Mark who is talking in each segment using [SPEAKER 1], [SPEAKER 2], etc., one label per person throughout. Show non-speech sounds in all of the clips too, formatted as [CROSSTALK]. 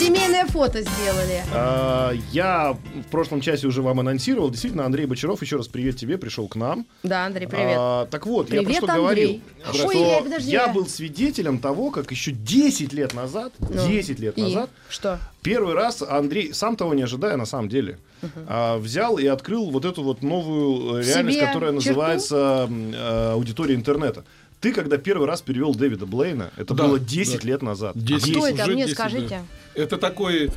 [SPEAKER 1] Семейное фото сделали.
[SPEAKER 2] А, Я в прошлом часе уже вам анонсировал. Действительно, Андрей Бочаров, еще раз привет тебе, пришел к нам.
[SPEAKER 1] Да, Андрей, привет.
[SPEAKER 2] А, так вот, я
[SPEAKER 1] Привет,
[SPEAKER 2] про что
[SPEAKER 1] Андрей.
[SPEAKER 2] говорил.
[SPEAKER 1] Ой,
[SPEAKER 2] что я
[SPEAKER 1] я-
[SPEAKER 2] был свидетелем того, как еще 10 лет назад,
[SPEAKER 1] Ну,
[SPEAKER 2] 10 лет
[SPEAKER 1] и?
[SPEAKER 2] назад,
[SPEAKER 1] Что?
[SPEAKER 2] первый раз Андрей, сам того не ожидая на самом деле, а, взял и открыл вот эту вот новую э, реальность,
[SPEAKER 1] Себе
[SPEAKER 2] которая
[SPEAKER 1] черту?
[SPEAKER 2] называется м, э, аудитория интернета. Ты, когда первый раз перевел Дэвида Блейна, это
[SPEAKER 3] Да,
[SPEAKER 2] было 10
[SPEAKER 3] да.
[SPEAKER 2] лет назад.
[SPEAKER 3] 10
[SPEAKER 1] Кто это?
[SPEAKER 3] уже
[SPEAKER 1] Мне
[SPEAKER 3] 10,
[SPEAKER 1] скажите.
[SPEAKER 3] да. Это такой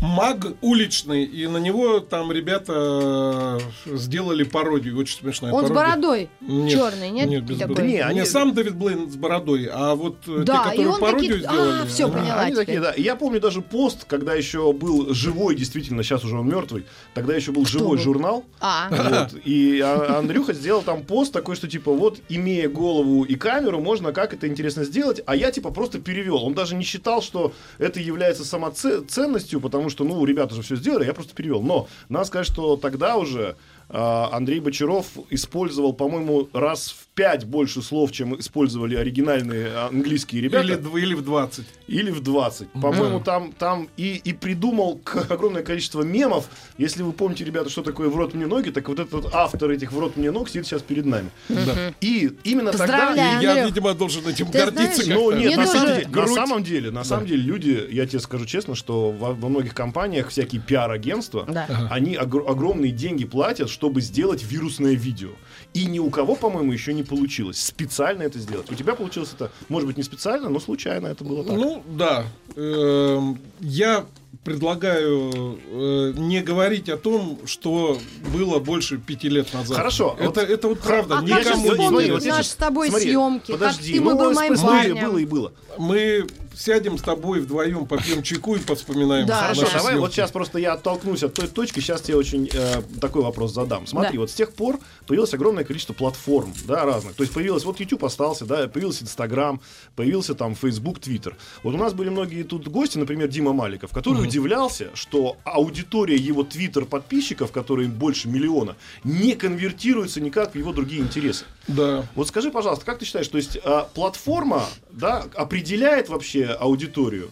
[SPEAKER 3] маг уличный, и на него там ребята э, сделали пародию, очень смешная
[SPEAKER 1] Он с
[SPEAKER 3] пародия.
[SPEAKER 1] бородой
[SPEAKER 3] Нет,
[SPEAKER 1] черный, нет?
[SPEAKER 3] Нет, без
[SPEAKER 1] такой?
[SPEAKER 3] бороды.
[SPEAKER 2] Не, они-
[SPEAKER 3] Не сам Дэвид Блейн с бородой, а вот э,
[SPEAKER 1] Да,
[SPEAKER 3] те,
[SPEAKER 1] и
[SPEAKER 3] которые
[SPEAKER 1] он
[SPEAKER 3] пародию
[SPEAKER 1] какие-то-
[SPEAKER 3] сделали.
[SPEAKER 1] А,
[SPEAKER 3] они-
[SPEAKER 1] поняла.
[SPEAKER 2] Они
[SPEAKER 1] теперь.
[SPEAKER 2] такие, да. Я помню даже пост, когда еще был живой, действительно, сейчас уже он мертвый, тогда еще был живой
[SPEAKER 1] вы?
[SPEAKER 2] журнал.
[SPEAKER 1] А,
[SPEAKER 2] Вот, и А- Андрюха сделал там пост такой, что типа вот, имея голову и камеру, можно как это интересно сделать, а я типа просто перевел. Он даже не считал, что это является самоценностью, потому что, ну, ребята же все сделали, я просто перевел. Но надо сказать, что тогда уже а, Андрей Бочаров использовал, по-моему, раз в пять больше слов, чем использовали оригинальные английские ребята.
[SPEAKER 3] Или, или в 20.
[SPEAKER 2] Или в 20. По-моему, там, там и, и придумал огромное количество мемов. Если вы помните, ребята, что такое «В рот мне ноги», так вот этот автор этих «В рот мне ног» сидит сейчас перед нами.
[SPEAKER 3] Да.
[SPEAKER 2] И именно тогда...
[SPEAKER 3] И я, видимо, должен этим
[SPEAKER 1] ты
[SPEAKER 3] гордиться
[SPEAKER 1] знаешь,
[SPEAKER 2] Ну,
[SPEAKER 3] как-то.
[SPEAKER 2] нет,
[SPEAKER 1] Мне
[SPEAKER 2] на, самом деле, на самом деле, на самом деле, люди, я тебе скажу честно, что во, во многих компаниях всякие пиар-агентства,
[SPEAKER 1] Да.
[SPEAKER 2] они огр- огромные деньги платят, чтобы сделать вирусное видео. И ни у кого, по-моему, еще не получилось специально это сделать. У тебя получилось это, может быть, не специально, но случайно это было так.
[SPEAKER 3] Ну, да. Эм, Я предлагаю э, не говорить о том, что было больше пяти лет назад.
[SPEAKER 2] Хорошо,
[SPEAKER 3] Это,
[SPEAKER 2] вот-
[SPEAKER 3] это вот правда.
[SPEAKER 1] а как
[SPEAKER 2] я
[SPEAKER 1] же
[SPEAKER 2] щас-
[SPEAKER 3] никому не
[SPEAKER 2] смотри,
[SPEAKER 1] вспомнить
[SPEAKER 3] интересно.
[SPEAKER 1] наши с тобой
[SPEAKER 2] смотри,
[SPEAKER 1] съемки?
[SPEAKER 2] подожди,
[SPEAKER 1] как ты
[SPEAKER 2] ну,
[SPEAKER 1] был моим парнем?
[SPEAKER 2] было и было.
[SPEAKER 3] Мы сядем с тобой вдвоем, попьем чайку и повспоминаем.
[SPEAKER 1] Да,
[SPEAKER 2] Хорошо, давай
[SPEAKER 3] съемки.
[SPEAKER 2] вот сейчас просто я оттолкнусь от той точки, сейчас тебе очень э, такой вопрос задам. Смотри,
[SPEAKER 1] Да.
[SPEAKER 2] вот с тех пор появилось огромное количество платформ, да, разных. То есть появилось, вот YouTube остался, да, появился Instagram, появился там Facebook, Twitter. Вот у нас были многие тут гости, например, Дима Маликов, который удивлялся, что аудитория его Twitter подписчиков, которые больше миллиона, не конвертируется никак в его другие интересы.
[SPEAKER 3] Да.
[SPEAKER 2] Вот скажи, пожалуйста, как ты считаешь, то есть а, платформа, да, определяет вообще аудиторию?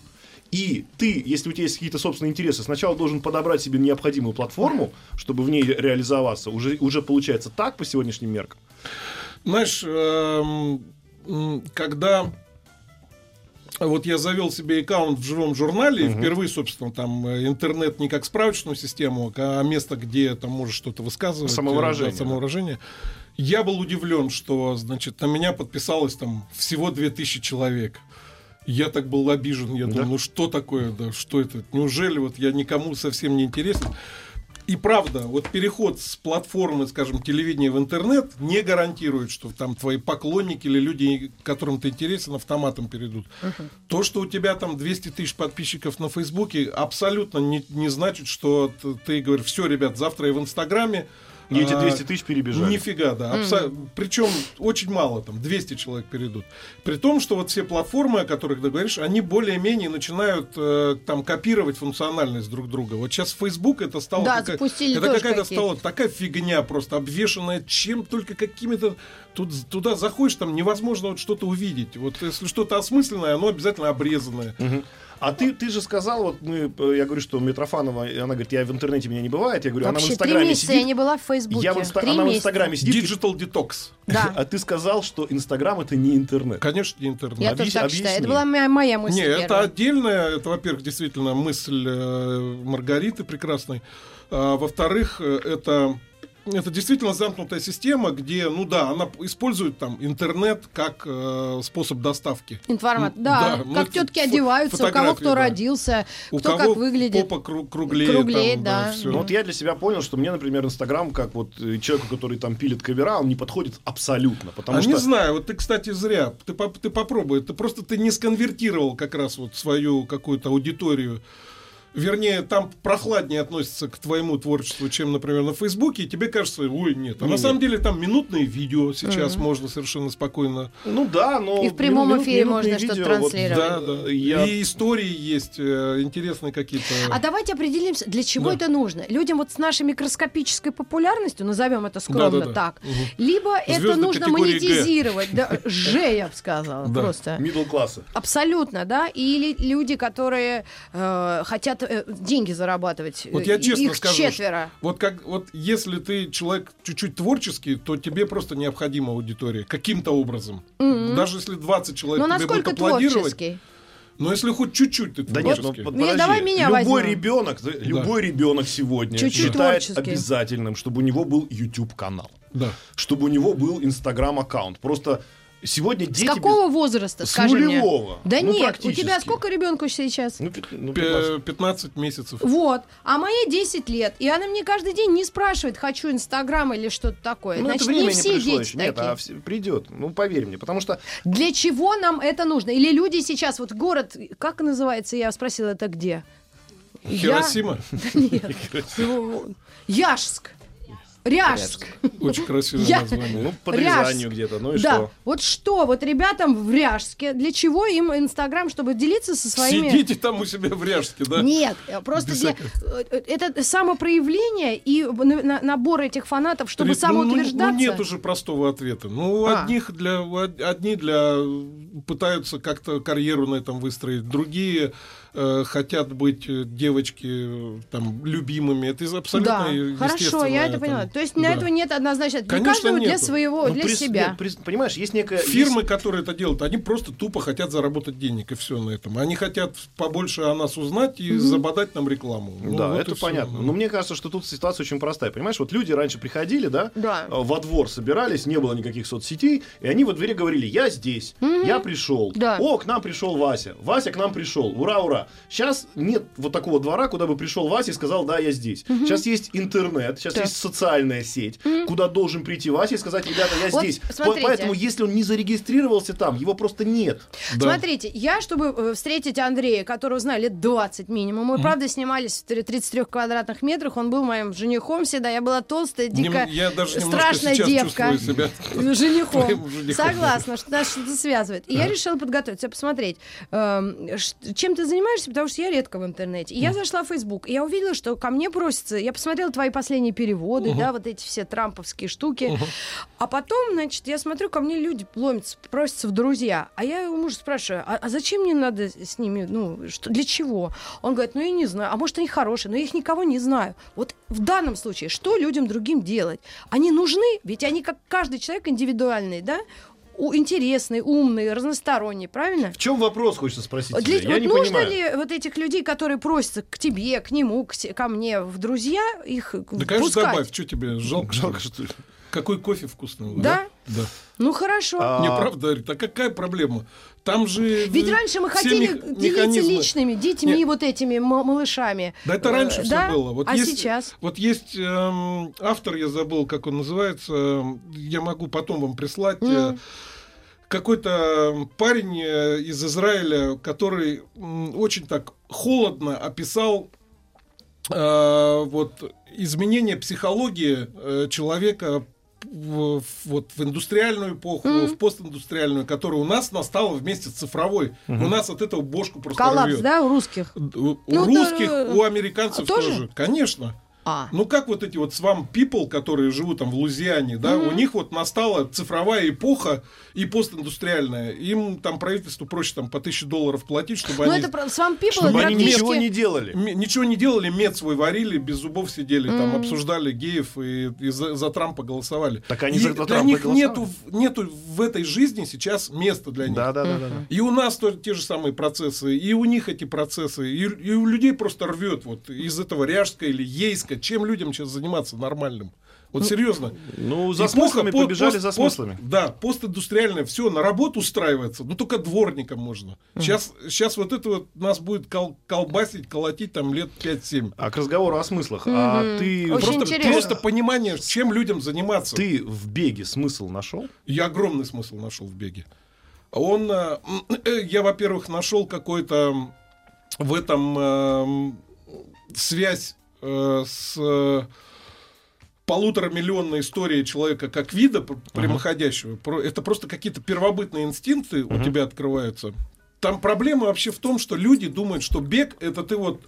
[SPEAKER 2] И ты, если у тебя есть какие-то собственные интересы, сначала должен подобрать себе необходимую платформу, чтобы в ней ре- реализоваться. Уже, уже получается так по сегодняшним меркам.
[SPEAKER 3] Знаешь, эм, когда вот я завел себе аккаунт в живом журнале, и впервые, собственно, там э, интернет не как справочную систему, а место, где там можешь что-то высказывать. э,
[SPEAKER 2] Самовыражение,
[SPEAKER 3] да, самовыражение. Я был удивлен, что, значит, на меня подписалось там всего 2000 человек. Я так был обижен, я
[SPEAKER 2] Да?
[SPEAKER 3] думал, ну что такое, да, что это? Неужели вот я никому совсем не интересен? И правда, вот переход с платформы, скажем, телевидения в интернет не гарантирует, что там твои поклонники или люди, которым ты интересен, автоматом перейдут. То, что у тебя там 200 тысяч подписчиков на Фейсбуке, абсолютно не, не значит, что т- ты говоришь, все, ребят, завтра я в Инстаграме.
[SPEAKER 2] И эти
[SPEAKER 3] а,
[SPEAKER 2] 200 тысяч перебежали.
[SPEAKER 3] Нифига, да. Причем очень мало, там 200 человек перейдут. При том, что вот все платформы, о которых ты говоришь, они более-менее начинают э, там копировать функциональность друг друга. Вот сейчас Facebook это стало...
[SPEAKER 1] Да,
[SPEAKER 3] какая-
[SPEAKER 1] запустили
[SPEAKER 3] это какая-то
[SPEAKER 1] какие-то.
[SPEAKER 3] стала такая фигня просто, обвешенная чем только какими-то... Тут, туда заходишь, там невозможно вот что-то увидеть. Вот если что-то осмысленное, оно обязательно обрезанное.
[SPEAKER 2] А ты, ты же сказал, вот мы, э, я говорю, что Митрофанова, и она говорит, я в интернете меня не бывает. Я говорю, она в
[SPEAKER 1] Вообще,
[SPEAKER 2] Инстаграме
[SPEAKER 1] месяца
[SPEAKER 2] сидит.
[SPEAKER 1] я не была в Фейсбуке.
[SPEAKER 2] Я в инста- она в
[SPEAKER 1] месяца.
[SPEAKER 2] Инстаграме сидит.
[SPEAKER 3] Digital Detox.
[SPEAKER 1] Да. [LAUGHS]
[SPEAKER 2] А ты сказал, что Инстаграм это не интернет.
[SPEAKER 3] Конечно, не интернет.
[SPEAKER 1] Я тоже
[SPEAKER 2] Объяс-
[SPEAKER 1] так считаю. Это
[SPEAKER 2] объясни.
[SPEAKER 1] была моя, моя мысль.
[SPEAKER 3] Не, это отдельная, это, во-первых, действительно мысль э, Маргариты прекрасной. А, во-вторых, э, это это действительно замкнутая система, где, ну да, она использует там интернет как э, способ доставки.
[SPEAKER 1] Информат.
[SPEAKER 3] Ну,
[SPEAKER 1] Да,
[SPEAKER 3] да, ну,
[SPEAKER 1] как
[SPEAKER 3] это
[SPEAKER 1] тетки одеваются, у кого кто
[SPEAKER 3] да.
[SPEAKER 1] родился,
[SPEAKER 3] У
[SPEAKER 1] кто
[SPEAKER 3] кого
[SPEAKER 1] как выглядит.
[SPEAKER 3] попа кру- круглее.
[SPEAKER 1] Круглее,
[SPEAKER 3] там,
[SPEAKER 1] да.
[SPEAKER 3] всё.
[SPEAKER 2] Ну, вот я для себя понял, что мне, например, Инстаграм, как вот э, человеку, который там пилит кавера, он не подходит абсолютно. Потому
[SPEAKER 3] а
[SPEAKER 2] что
[SPEAKER 3] не знаю, вот ты, кстати, зря. Ты, поп- ты попробуй. Ты просто ты не сконвертировал как раз вот свою какую-то аудиторию вернее, там прохладнее относятся к твоему творчеству, чем, например, на Фейсбуке, и тебе кажется, ой, нет. А
[SPEAKER 2] Не,
[SPEAKER 3] на
[SPEAKER 2] нет.
[SPEAKER 3] самом деле там минутные видео сейчас можно совершенно спокойно.
[SPEAKER 2] Ну да, но...
[SPEAKER 1] И в прямом
[SPEAKER 2] мину-
[SPEAKER 1] эфире можно что-то
[SPEAKER 2] видео, вот,
[SPEAKER 1] транслировать.
[SPEAKER 3] Да, да.
[SPEAKER 2] Я-
[SPEAKER 3] И истории есть э, интересные какие-то.
[SPEAKER 1] А давайте определимся, для чего
[SPEAKER 3] Да.
[SPEAKER 1] это нужно. Людям вот с нашей микроскопической популярностью, назовем это скромно
[SPEAKER 3] Да-да-да.
[SPEAKER 1] так,
[SPEAKER 3] Мгм.
[SPEAKER 1] либо это
[SPEAKER 3] Звезды
[SPEAKER 1] нужно
[SPEAKER 3] категории Г.
[SPEAKER 1] монетизировать. Да, Ж, я бы сказала,
[SPEAKER 3] Да.
[SPEAKER 1] просто.
[SPEAKER 2] Middle класса.
[SPEAKER 1] Абсолютно, да. Или люди, которые э, хотят э, деньги зарабатывать.
[SPEAKER 3] Вот я
[SPEAKER 1] Э,
[SPEAKER 3] честно
[SPEAKER 1] Их
[SPEAKER 3] скажу,
[SPEAKER 1] четверо.
[SPEAKER 3] Вот как вот если ты человек чуть-чуть творческий, то тебе просто необходима аудитория каким-то образом. Даже если 20 человек
[SPEAKER 1] Но
[SPEAKER 3] тебе
[SPEAKER 1] насколько
[SPEAKER 3] будут аплодировать,
[SPEAKER 1] творческий?
[SPEAKER 3] но если хоть чуть-чуть ты
[SPEAKER 2] Да нет, ну под-
[SPEAKER 1] Ну,
[SPEAKER 2] подожди.
[SPEAKER 1] давай меня
[SPEAKER 2] любой
[SPEAKER 1] возьмем.
[SPEAKER 2] ребенок, да, любой ребенок сегодня
[SPEAKER 1] Чуть-чуть
[SPEAKER 2] считает
[SPEAKER 1] творческий.
[SPEAKER 2] обязательным, чтобы у него был YouTube канал,
[SPEAKER 3] да.
[SPEAKER 2] чтобы у него был Инстаграм аккаунт. Просто сегодня
[SPEAKER 1] С
[SPEAKER 2] дети
[SPEAKER 1] какого возраста,
[SPEAKER 2] С
[SPEAKER 1] скажи мне?
[SPEAKER 2] нулевого.
[SPEAKER 1] Да
[SPEAKER 2] Ну,
[SPEAKER 1] нет, у тебя сколько ребенку сейчас?
[SPEAKER 2] ну, пят- ну,
[SPEAKER 3] Пе-
[SPEAKER 2] 15.
[SPEAKER 3] 15 месяцев.
[SPEAKER 1] Вот. А моей 10 лет. И она мне каждый день не спрашивает, хочу Инстаграм или что-то такое.
[SPEAKER 2] Ну,
[SPEAKER 1] Значит,
[SPEAKER 2] это время
[SPEAKER 1] не все
[SPEAKER 2] пришло
[SPEAKER 1] дети
[SPEAKER 2] еще. Нет,
[SPEAKER 1] такие.
[SPEAKER 2] а все- придет. Ну, поверь мне. Потому что
[SPEAKER 1] Для чего нам это нужно? Или люди сейчас, вот город, как называется, я спросила, это где? Я- [LAUGHS] [LAUGHS]
[SPEAKER 3] Хиросима.
[SPEAKER 1] Нет. Ну, Яшск. Ряжск.
[SPEAKER 3] Очень красивое
[SPEAKER 1] Я-
[SPEAKER 3] название.
[SPEAKER 2] ну, по. Рязанью где-то. Ну и
[SPEAKER 1] да,
[SPEAKER 2] что?
[SPEAKER 1] вот что, вот ребятам в Ряжске, для чего им Инстаграм, чтобы делиться со своими...
[SPEAKER 3] Сидите там у себя в Ряжске, да?
[SPEAKER 1] Нет, э, просто для, э, это самопроявление и на- на- набор этих фанатов, чтобы
[SPEAKER 3] Трид- ну, ну,
[SPEAKER 1] самоутверждаться.
[SPEAKER 3] Ну, нет уже простого ответа. Ну, у
[SPEAKER 1] А.
[SPEAKER 3] одних для, одни для пытаются как-то карьеру на этом выстроить, другие э, хотят быть э, девочки э, там любимыми. Это из- абсолютно
[SPEAKER 1] да, хорошо, я это
[SPEAKER 3] там.
[SPEAKER 1] поняла. То есть на
[SPEAKER 3] Да.
[SPEAKER 1] этого нет однозначно. Для каждого для
[SPEAKER 3] нету.
[SPEAKER 1] своего,
[SPEAKER 2] Ну,
[SPEAKER 1] для
[SPEAKER 2] прис-
[SPEAKER 1] себя.
[SPEAKER 2] нет, прис- понимаешь, есть некая...
[SPEAKER 3] Фирмы,
[SPEAKER 2] есть-
[SPEAKER 3] которые это делают, они просто тупо хотят заработать денег, и все на этом. Они хотят побольше о нас узнать и забодать нам рекламу. Ну,
[SPEAKER 2] да,
[SPEAKER 3] вот
[SPEAKER 2] это понятно. Но мне кажется, что тут ситуация очень простая. Понимаешь, вот люди раньше приходили, да,
[SPEAKER 1] Да.
[SPEAKER 2] э, во двор собирались, не было никаких соцсетей, и они во дворе говорили, я здесь, я пришел.
[SPEAKER 1] Да.
[SPEAKER 2] О, к нам пришел Вася. Вася к нам пришел. Ура, ура. Сейчас нет вот такого двора, куда бы пришел Вася и сказал, да, я здесь. Сейчас есть интернет, сейчас
[SPEAKER 1] Так.
[SPEAKER 2] есть социальная сеть, куда должен прийти Вася и сказать, ребята, я
[SPEAKER 1] Вот
[SPEAKER 2] здесь. По-
[SPEAKER 1] смотрите.
[SPEAKER 2] Поэтому, если он не зарегистрировался там, его просто нет.
[SPEAKER 3] Да.
[SPEAKER 1] Смотрите, я, чтобы э, встретить Андрея, которого знаю лет 20 минимум, мы, правда, снимались в тр- 33 квадратных метрах, он был моим женихом всегда, я была толстая,
[SPEAKER 3] Нем-
[SPEAKER 1] дико
[SPEAKER 3] я даже
[SPEAKER 1] страшная девка.
[SPEAKER 3] себя [LAUGHS]
[SPEAKER 1] Женихом.
[SPEAKER 3] женихом.
[SPEAKER 1] Согласна, что нас что-то связывает. И я решила подготовиться, посмотреть, ш- чем ты занимаешься, потому что я редко в интернете. И я зашла в Facebook, и я увидела, что ко мне просятся, я посмотрела твои последние переводы, да, вот эти все трамповские штуки. А потом, значит, я смотрю, ко мне люди ломятся, просятся в друзья. А я у мужа спрашиваю, а, а зачем мне надо с ними, ну, что, для чего? Он говорит, ну, я не знаю, а может, они хорошие, но я их никого не знаю. Вот в данном случае, что людям другим делать? Они нужны, ведь они, как каждый человек, индивидуальный, да? У- интересный, умный, разносторонний, правильно?
[SPEAKER 2] В чем вопрос, хочется спросить
[SPEAKER 1] Для-
[SPEAKER 2] тебя? Я
[SPEAKER 1] вот
[SPEAKER 2] не
[SPEAKER 1] нужно
[SPEAKER 2] понимаю.
[SPEAKER 1] ли вот этих людей, которые просятся к тебе, к нему, к ко мне в друзья, их
[SPEAKER 3] Да, конечно,
[SPEAKER 1] пускать?
[SPEAKER 3] добавь, что тебе жалко?
[SPEAKER 2] Жалко, что...
[SPEAKER 3] Какой кофе вас,
[SPEAKER 1] Да?
[SPEAKER 3] Да.
[SPEAKER 1] Ну хорошо.
[SPEAKER 2] А,
[SPEAKER 3] Не, правда, говорит, а какая проблема? Там же...
[SPEAKER 1] Ведь
[SPEAKER 3] э,
[SPEAKER 1] раньше мы хотели
[SPEAKER 3] мех-
[SPEAKER 1] делиться
[SPEAKER 3] механизмы-
[SPEAKER 1] личными детьми
[SPEAKER 3] Нет.
[SPEAKER 1] вот этими малышами.
[SPEAKER 3] Да это раньше
[SPEAKER 1] Э,
[SPEAKER 3] все
[SPEAKER 1] да?
[SPEAKER 3] было. Вот
[SPEAKER 1] а
[SPEAKER 3] есть,
[SPEAKER 1] сейчас?
[SPEAKER 3] Вот есть эм, автор, я забыл, как он называется, эм, я могу потом вам прислать. э,
[SPEAKER 1] Мгм.
[SPEAKER 3] Какой-то парень э, из Израиля, который очень так холодно описал э, вот изменение психологии э, человека в, вот в индустриальную эпоху,
[SPEAKER 1] Мгм.
[SPEAKER 3] в постиндустриальную, которая у нас настала вместе с цифровой. У нас от этого бошку просто
[SPEAKER 1] Коллапс,
[SPEAKER 3] рвет.
[SPEAKER 1] да, у русских?
[SPEAKER 3] У
[SPEAKER 1] Ну,
[SPEAKER 3] русских,
[SPEAKER 1] да,
[SPEAKER 3] у американцев
[SPEAKER 1] тоже?
[SPEAKER 3] тоже? Конечно.
[SPEAKER 1] А.
[SPEAKER 3] Ну как вот эти вот swamp people, которые живут там в Лузиане, да, у них вот настала цифровая эпоха и постиндустриальная. Им там правительству проще там по тысяче долларов платить, чтобы
[SPEAKER 1] Ну
[SPEAKER 3] они
[SPEAKER 1] это Swamp People
[SPEAKER 2] Чтобы они
[SPEAKER 1] практически...
[SPEAKER 2] ничего не делали.
[SPEAKER 3] м- ничего не делали, мед свой варили, без зубов сидели, там
[SPEAKER 1] Мгм.
[SPEAKER 3] обсуждали геев и, и за, за Трампа голосовали.
[SPEAKER 2] Так они
[SPEAKER 3] И
[SPEAKER 2] за
[SPEAKER 3] для
[SPEAKER 2] Трампа
[SPEAKER 3] них
[SPEAKER 2] голосовали?
[SPEAKER 3] нету, нету в этой жизни сейчас места для них.
[SPEAKER 2] Да, да, да, да. да.
[SPEAKER 3] И у нас тоже те же самые процессы, и у них эти процессы, и, и у людей просто рвет вот из этого ряжска или ейска. Чем людям сейчас заниматься нормальным? Вот серьезно.
[SPEAKER 2] Ну, за
[SPEAKER 3] Эпоха
[SPEAKER 2] смыслами
[SPEAKER 3] по-
[SPEAKER 2] побежали
[SPEAKER 3] пост-
[SPEAKER 2] за
[SPEAKER 3] пост-
[SPEAKER 2] смыслами.
[SPEAKER 3] да, постиндустриальное, все, на работу устраивается, ну только дворником можно. Сейчас, сейчас вот это вот нас будет кол- колбасить, колотить там лет 5-7.
[SPEAKER 2] А к разговору о смыслах. А
[SPEAKER 1] Мгм.
[SPEAKER 2] ты,
[SPEAKER 1] Очень
[SPEAKER 3] Просто,
[SPEAKER 1] интересно.
[SPEAKER 3] просто понимание, чем людям заниматься.
[SPEAKER 2] ты в беге смысл нашел?
[SPEAKER 3] Я огромный смысл нашел в беге. Он, э, э, я, во-первых, нашел какой-то в этом э, связь э, с э, полуторамиллионной историей человека как вида пр- прямоходящего. Про- Это просто какие-то первобытные инстинкты у тебя открываются. Там проблема вообще в том, что люди думают, что бег это ты вот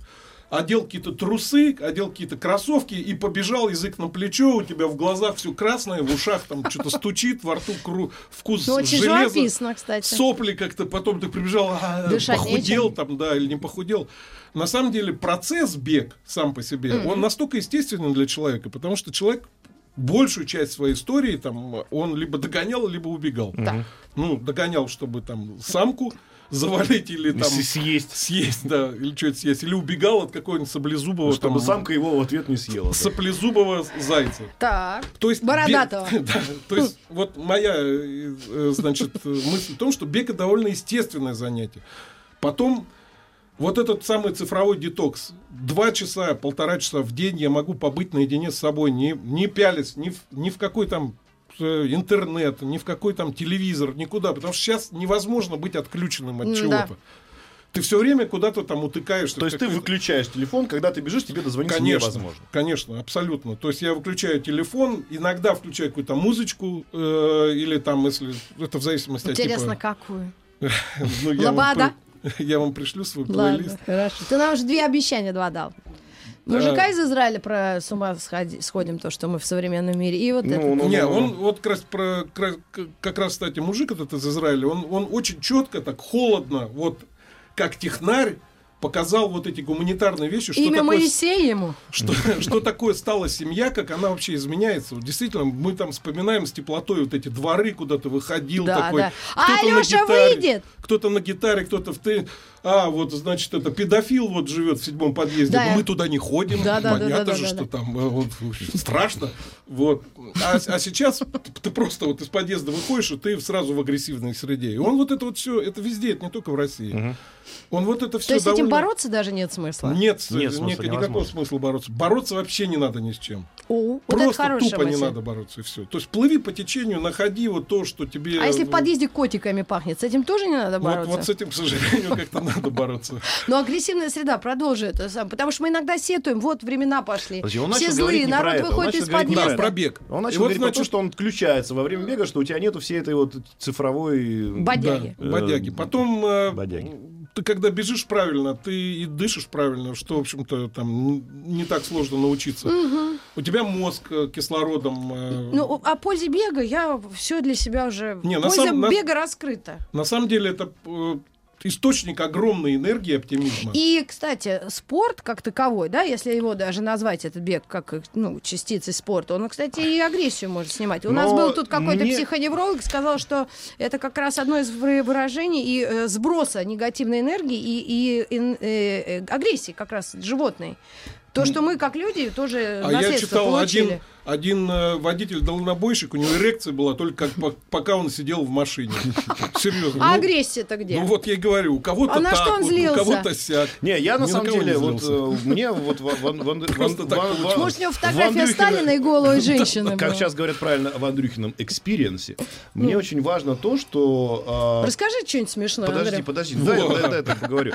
[SPEAKER 3] одел какие-то трусы, одел какие-то кроссовки и побежал язык на плечо, у тебя в глазах все красное, в ушах там что-то стучит, во рту кру- вкус
[SPEAKER 1] Ну, очень
[SPEAKER 3] железа
[SPEAKER 1] живописно, кстати.
[SPEAKER 3] сопли как-то, потом ты прибежал, а,
[SPEAKER 1] Дышать
[SPEAKER 3] похудел
[SPEAKER 1] нечем.
[SPEAKER 3] там, да, или не похудел. На самом деле процесс бег сам по себе, он настолько естественен для человека, потому что человек большую часть своей истории там он либо догонял, либо убегал.
[SPEAKER 1] Да.
[SPEAKER 3] Ну, догонял, чтобы там самку завалить или там
[SPEAKER 2] съесть.
[SPEAKER 3] съесть, да, или что-то съесть, или убегал от какого-нибудь саблезубого
[SPEAKER 2] Чтобы
[SPEAKER 3] там,
[SPEAKER 2] самка его в ответ не съела. да.
[SPEAKER 3] саплезубого зайца.
[SPEAKER 1] Так.
[SPEAKER 3] То есть
[SPEAKER 1] Бородатого.
[SPEAKER 3] бег- [LAUGHS] да, то есть вот моя, э, э, значит, мысль в том, что бег это довольно естественное занятие. Потом вот этот самый цифровой детокс. Два часа, полтора часа в день я могу побыть наедине с собой, не, не пялись, ни в, ни в какой там интернет, ни в какой там телевизор, никуда. Потому что сейчас невозможно быть отключенным от
[SPEAKER 1] М,
[SPEAKER 3] чего-то.
[SPEAKER 1] да.
[SPEAKER 3] Ты все время куда-то там утыкаешься.
[SPEAKER 2] То есть ты выключаешь телефон, когда ты бежишь, тебе дозвониться
[SPEAKER 3] Конечно,
[SPEAKER 2] невозможно.
[SPEAKER 3] конечно, абсолютно. То есть я выключаю телефон, иногда включаю какую-то музычку, э, или там, если это в зависимости
[SPEAKER 1] Интересно,
[SPEAKER 3] от типа...
[SPEAKER 1] какую? [LAUGHS]
[SPEAKER 3] ну, я вам
[SPEAKER 1] Лобода?
[SPEAKER 3] при- [LAUGHS] Я вам пришлю свой плейлист.
[SPEAKER 1] Ладно, хорошо. Ты нам уже две обещания два дал. Мужика из Израиля про с ума сходи- сходим, то, что мы в современном мире. И вот
[SPEAKER 2] Ну,
[SPEAKER 1] это.
[SPEAKER 2] ну,
[SPEAKER 3] Не,
[SPEAKER 2] ну,
[SPEAKER 3] он
[SPEAKER 2] ну.
[SPEAKER 3] вот как раз про как раз, кстати, мужик этот из Израиля, он, он очень четко, так холодно, вот как технарь показал вот эти гуманитарные вещи, что
[SPEAKER 1] Имя
[SPEAKER 3] такое
[SPEAKER 1] Моисея ему.
[SPEAKER 3] что, [LAUGHS] что такое стала семья, как она вообще изменяется. Действительно, мы там вспоминаем с теплотой вот эти дворы, куда ты выходил
[SPEAKER 1] Да,
[SPEAKER 3] такой.
[SPEAKER 1] да. А
[SPEAKER 3] кто-то на
[SPEAKER 1] Алёша
[SPEAKER 3] гитаре,
[SPEAKER 1] выйдет!
[SPEAKER 3] Кто-то на гитаре, кто-то в ты. А, вот, значит, это педофил вот живет в седьмом подъезде.
[SPEAKER 1] Да.
[SPEAKER 3] Мы туда не ходим.
[SPEAKER 1] Да, да,
[SPEAKER 3] Понятно
[SPEAKER 1] да, да,
[SPEAKER 3] же,
[SPEAKER 1] да,
[SPEAKER 3] что
[SPEAKER 1] да.
[SPEAKER 3] там э, вот, страшно. Вот. А, а сейчас ты просто вот из подъезда выходишь, и ты сразу в агрессивной среде. И он вот это вот все, это везде, это не только в России. Он вот это все
[SPEAKER 1] То есть с этим бороться даже нет смысла?
[SPEAKER 3] нет,
[SPEAKER 2] Нет
[SPEAKER 3] э,
[SPEAKER 2] смысла,
[SPEAKER 3] ни- никакого смысла бороться. Бороться вообще не надо ни с чем.
[SPEAKER 1] О, вот это
[SPEAKER 3] Просто
[SPEAKER 1] хорошая
[SPEAKER 3] тупо не
[SPEAKER 1] мысль.
[SPEAKER 3] надо бороться, и все. То есть плыви по течению, находи вот то, что тебе...
[SPEAKER 1] А если в подъезде котиками пахнет, с этим тоже не надо
[SPEAKER 3] вот,
[SPEAKER 1] бороться?
[SPEAKER 3] вот с этим, к сожалению, [LAUGHS] как-то надо бороться.
[SPEAKER 1] Но агрессивная среда, продолжи это сам. Потому что мы иногда сетуем, вот времена пошли. Все злые,
[SPEAKER 2] не
[SPEAKER 1] народ выходит из
[SPEAKER 2] не
[SPEAKER 1] подъезда.
[SPEAKER 3] про бег.
[SPEAKER 2] Он начал
[SPEAKER 3] вот,
[SPEAKER 2] говорить про то,
[SPEAKER 3] значит,
[SPEAKER 2] что он отключается во время бега, что у тебя нету всей этой вот цифровой...
[SPEAKER 1] Бодяги.
[SPEAKER 3] Да, бодяги. Потом, э,
[SPEAKER 2] бодяги.
[SPEAKER 3] Ты когда бежишь правильно, ты и дышишь правильно, что, в общем-то, там не так сложно научиться. У тебя мозг э, кислородом... э,
[SPEAKER 1] Ну, о пользе бега я все для себя уже...
[SPEAKER 3] Не, на
[SPEAKER 1] Польза
[SPEAKER 3] на-
[SPEAKER 1] бега раскрыта.
[SPEAKER 3] На самом деле это э, источник огромной энергии и оптимизма.
[SPEAKER 1] И, кстати, спорт как таковой, да, если его даже назвать, этот бег, как ну, частицей спорта, он, кстати, и агрессию может снимать. У нас
[SPEAKER 2] Но
[SPEAKER 1] был тут какой-то
[SPEAKER 2] мне-
[SPEAKER 1] психоневролог, сказал, что это как раз одно из вы- выражений и э, сброса негативной энергии и, и, ин- э, э, агрессии как раз животной. То, что мы, как люди, тоже
[SPEAKER 3] А я читал
[SPEAKER 1] получили.
[SPEAKER 3] один, один э, водитель-дальнобойщик, у него эрекция была только как по- пока он сидел в машине. [LAUGHS] Серьезно.
[SPEAKER 1] А
[SPEAKER 3] ну,
[SPEAKER 1] агрессия-то где?
[SPEAKER 3] Ну вот я и говорю, у кого-то
[SPEAKER 1] А на
[SPEAKER 3] так,
[SPEAKER 1] что он
[SPEAKER 3] вот,
[SPEAKER 1] злился?
[SPEAKER 3] у кого-то сяк.
[SPEAKER 2] Не, я на
[SPEAKER 3] Ни на
[SPEAKER 2] самом
[SPEAKER 3] не
[SPEAKER 2] деле, вот э, мне вот Ван- Ван- Ван- [LAUGHS]
[SPEAKER 3] Просто
[SPEAKER 2] Ван-
[SPEAKER 3] так.
[SPEAKER 1] Может, у него фотография Сталина и голой [LAUGHS] женщины
[SPEAKER 2] Как сейчас говорят правильно, в Андрюхином экспириенсе. Мне очень важно то, что... а,
[SPEAKER 1] Расскажи что-нибудь смешное,
[SPEAKER 2] Подожди, подожди, дай, я поговорю.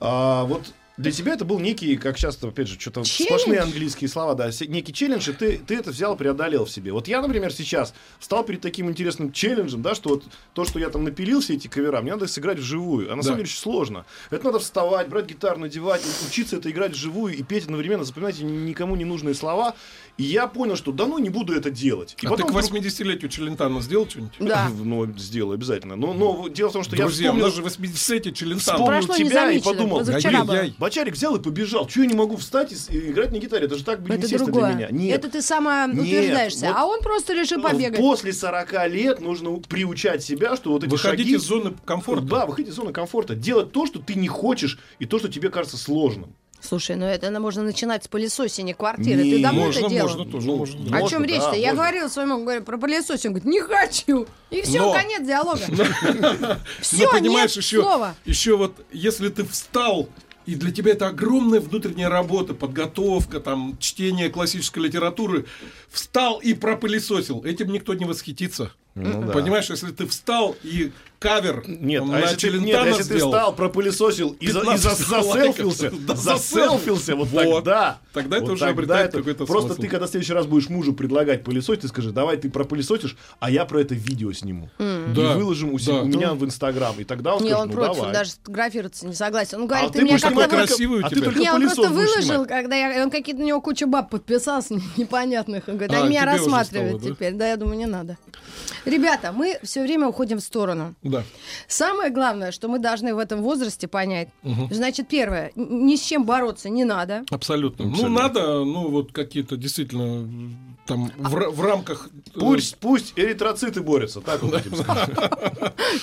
[SPEAKER 2] А, вот для тебя это был некий, как часто, опять же, что-то сплошные английские слова, да, некий челлендж, и ты, ты это взял, преодолел в себе. Вот я, например, сейчас стал перед таким интересным челленджем, да, что вот то, что я там напилил все эти кавера, мне надо сыграть вживую. А на
[SPEAKER 3] Да.
[SPEAKER 2] самом деле очень сложно. Это надо вставать, брать гитару, надевать, учиться это играть вживую и петь одновременно, запоминать никому не нужные слова. И я понял, что да ну не буду это делать. И
[SPEAKER 3] А ты к
[SPEAKER 2] вдруг-
[SPEAKER 3] 80-летию Челентана сделал что-нибудь?
[SPEAKER 1] Да. [LAUGHS]
[SPEAKER 2] Ну, сделаю обязательно. Но, но дело в том, что
[SPEAKER 3] Друзья,
[SPEAKER 2] я
[SPEAKER 3] у
[SPEAKER 2] вспомнил...
[SPEAKER 3] нас же 80-летие Челентана.
[SPEAKER 2] Вспомнил тебя и подумал,
[SPEAKER 1] позавчера.
[SPEAKER 2] Бочарик взял и побежал. Чего я не могу встать и, играть на гитаре? Это же так бы
[SPEAKER 1] Это
[SPEAKER 2] естественно
[SPEAKER 1] другое.
[SPEAKER 2] для меня. Нет.
[SPEAKER 1] Это ты сама
[SPEAKER 2] Нет,
[SPEAKER 1] утверждаешься.
[SPEAKER 2] вот
[SPEAKER 1] а он просто решил побегать.
[SPEAKER 2] После 40 лет нужно приучать себя, что вот эти
[SPEAKER 3] Выходить
[SPEAKER 2] шаги...
[SPEAKER 3] из зоны комфорта.
[SPEAKER 2] Да, выходить из зоны комфорта. Делать то, что ты не хочешь, и то, что тебе кажется сложным.
[SPEAKER 1] Слушай, ну это на- можно начинать с пылесосения квартиры.
[SPEAKER 2] Не,
[SPEAKER 1] ты давно
[SPEAKER 3] Можно,
[SPEAKER 1] это делал?
[SPEAKER 3] можно тоже.
[SPEAKER 2] Ну,
[SPEAKER 3] можно.
[SPEAKER 1] О
[SPEAKER 2] можно,
[SPEAKER 1] чем
[SPEAKER 2] да,
[SPEAKER 1] речь-то? Я
[SPEAKER 2] можно.
[SPEAKER 1] говорила своему говорю, про пылесос, он говорит, не хочу. И все,
[SPEAKER 3] Но-
[SPEAKER 1] конец диалога. [LAUGHS] Все,
[SPEAKER 3] понимаешь,
[SPEAKER 1] нет
[SPEAKER 3] еще, еще вот, если ты встал, и для тебя это огромная внутренняя работа, подготовка, там, чтение классической литературы, встал и пропылесосил, этим никто не восхитится.
[SPEAKER 2] Ну да.
[SPEAKER 3] Понимаешь, если ты встал и кавер
[SPEAKER 2] Нет,
[SPEAKER 3] на
[SPEAKER 2] а если,
[SPEAKER 3] Челентано
[SPEAKER 2] нет, а если ты встал, пропылесосил и, за, и за-
[SPEAKER 3] 15
[SPEAKER 2] заселфился.
[SPEAKER 3] Да,
[SPEAKER 2] заселфился, вот,
[SPEAKER 3] Вот.
[SPEAKER 2] тогда.
[SPEAKER 3] Тогда это
[SPEAKER 2] вот
[SPEAKER 3] уже
[SPEAKER 2] тогда
[SPEAKER 3] обретает
[SPEAKER 2] это-
[SPEAKER 3] какой-то
[SPEAKER 2] Просто
[SPEAKER 3] смысл.
[SPEAKER 2] ты, когда в следующий раз будешь мужу предлагать пылесосить, ты скажи, давай ты пропылесосишь, а я про это видео сниму. И
[SPEAKER 3] Да,
[SPEAKER 2] выложим у, се-
[SPEAKER 3] да.
[SPEAKER 2] у меня в Инстаграм. И тогда он
[SPEAKER 1] Не,
[SPEAKER 2] скажет,
[SPEAKER 1] он
[SPEAKER 2] ну
[SPEAKER 1] против,
[SPEAKER 2] давай.
[SPEAKER 1] он даже сфотографироваться не согласен. Он
[SPEAKER 2] А
[SPEAKER 1] говорит, ты,
[SPEAKER 2] ты
[SPEAKER 1] меня как-то
[SPEAKER 3] у
[SPEAKER 2] а ты
[SPEAKER 3] тебя.
[SPEAKER 2] только
[SPEAKER 1] Не, он просто выложил, когда я, он какие-то на него куча баб подписался [LAUGHS] непонятных. Он говорит,
[SPEAKER 3] А,
[SPEAKER 1] они меня
[SPEAKER 3] тебе уже
[SPEAKER 1] рассматривают теперь. Да, я думаю, не надо. Ребята, мы все время уходим в сторону.
[SPEAKER 3] Да.
[SPEAKER 1] Самое главное, что мы должны в этом возрасте понять. Значит, первое, ни с чем бороться не надо.
[SPEAKER 3] Абсолютно. Ну,
[SPEAKER 2] Абсолютно.
[SPEAKER 3] надо, ну, вот какие-то действительно там в, в рамках... э,
[SPEAKER 2] Пусть, пусть эритроциты борются, так вот.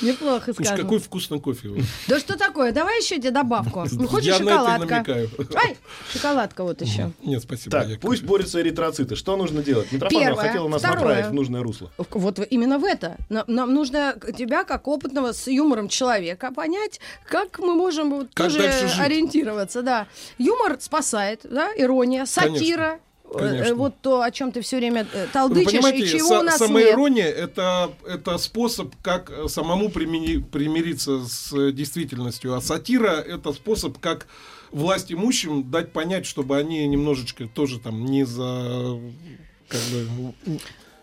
[SPEAKER 1] Неплохо сказано.
[SPEAKER 3] какой вкусный кофе.
[SPEAKER 1] Да что такое? Давай еще тебе добавку. [LAUGHS] Ну, хочешь
[SPEAKER 3] Я на это и
[SPEAKER 1] шоколадка?
[SPEAKER 3] намекаю.
[SPEAKER 1] Ай, шоколадка вот еще.
[SPEAKER 3] Нет, спасибо.
[SPEAKER 2] Так, пусть борются эритроциты. Что нужно делать? Митрофанова хотела нас направить в нужное русло.
[SPEAKER 1] Вот именно в это. Нам, нужно тебя, как опытного с юмором человека, понять, как мы можем тоже ориентироваться. Да. Юмор спасает, да, ирония, сатира.
[SPEAKER 3] Конечно.
[SPEAKER 1] э, Вот то, о чем ты все время э,
[SPEAKER 3] Вы
[SPEAKER 1] толдычишь,
[SPEAKER 3] понимаете,
[SPEAKER 1] и чего
[SPEAKER 3] са-
[SPEAKER 1] у нас нет.
[SPEAKER 3] самоирония это, это способ, как э, самому примени- примириться с действительностью, а сатира это способ, как власть имущим дать понять, чтобы они немножечко тоже там не за как бы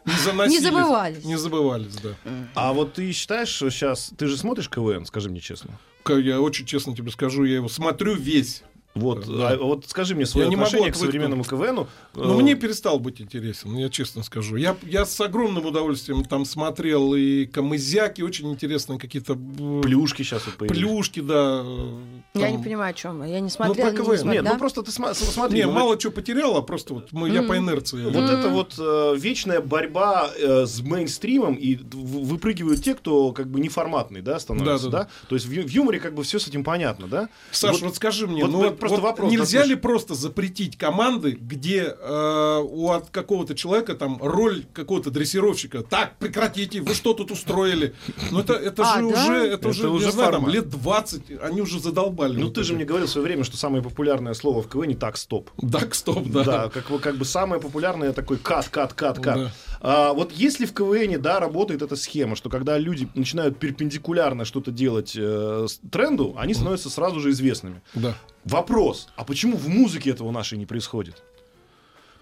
[SPEAKER 3] не заносились,
[SPEAKER 1] Не забывались.
[SPEAKER 3] не забывались, да.
[SPEAKER 2] А вот ты считаешь, что сейчас... Ты же смотришь КВН, скажи мне честно?
[SPEAKER 3] Я очень честно тебе скажу, я его смотрю весь.
[SPEAKER 2] Вот,
[SPEAKER 3] Да.
[SPEAKER 2] а вот скажи мне свое
[SPEAKER 3] Я не могу
[SPEAKER 2] отношение к
[SPEAKER 3] отвыкнуть.
[SPEAKER 2] современному КВНу.
[SPEAKER 3] Но
[SPEAKER 2] Э,
[SPEAKER 3] мне перестал быть интересен, я честно скажу. Я, я с огромным удовольствием там смотрел и камызяки, очень интересные какие-то э,
[SPEAKER 2] Плюшки сейчас вот появились.
[SPEAKER 3] плюшки, да. э,
[SPEAKER 1] Я
[SPEAKER 3] там.
[SPEAKER 1] не понимаю, о чем. Я не смотрела.
[SPEAKER 3] про
[SPEAKER 1] не
[SPEAKER 3] КВН.
[SPEAKER 1] смотрю,
[SPEAKER 2] Нет,
[SPEAKER 1] да?
[SPEAKER 2] ну просто ты сма- с- смотри.
[SPEAKER 3] Не,
[SPEAKER 2] ну,
[SPEAKER 3] мало чего потеряла, просто вот мы, я по инерции.
[SPEAKER 2] Вот это вот э, вечная борьба э, с мейнстримом, и выпрыгивают те, кто как бы неформатный, да, становится, да?
[SPEAKER 3] Да, да,
[SPEAKER 2] То есть в, в юморе как бы все с этим понятно, да?
[SPEAKER 3] Саш,
[SPEAKER 2] Вот-
[SPEAKER 3] вот, скажи мне,
[SPEAKER 2] вот
[SPEAKER 3] ну
[SPEAKER 2] вот
[SPEAKER 3] вот,
[SPEAKER 2] просто
[SPEAKER 3] вот
[SPEAKER 2] вопрос
[SPEAKER 3] нельзя
[SPEAKER 2] такой.
[SPEAKER 3] ли просто запретить команды, где э, у от какого-то человека там роль какого-то дрессировщика? Так, прекратите, вы что тут устроили? Ну это, это
[SPEAKER 1] А,
[SPEAKER 3] же
[SPEAKER 1] да?
[SPEAKER 3] уже, это,
[SPEAKER 2] Это
[SPEAKER 3] уже,
[SPEAKER 2] уже
[SPEAKER 3] не знаю, там, лет 20, они уже задолбали.
[SPEAKER 2] Ну
[SPEAKER 3] вот
[SPEAKER 2] ты же
[SPEAKER 3] это.
[SPEAKER 2] мне говорил в свое время, что самое популярное слово в КВН так стоп.
[SPEAKER 3] Да, стоп, да.
[SPEAKER 2] Да, как, бы- как бы самое популярное такой кат, кат, кат, кат.
[SPEAKER 3] Да.
[SPEAKER 2] А, вот если в КВН, да, работает эта схема, что когда люди начинают перпендикулярно что-то делать э, с- тренду, они становятся сразу же известными.
[SPEAKER 3] Да.
[SPEAKER 2] Вопрос, а почему в музыке этого нашей не происходит?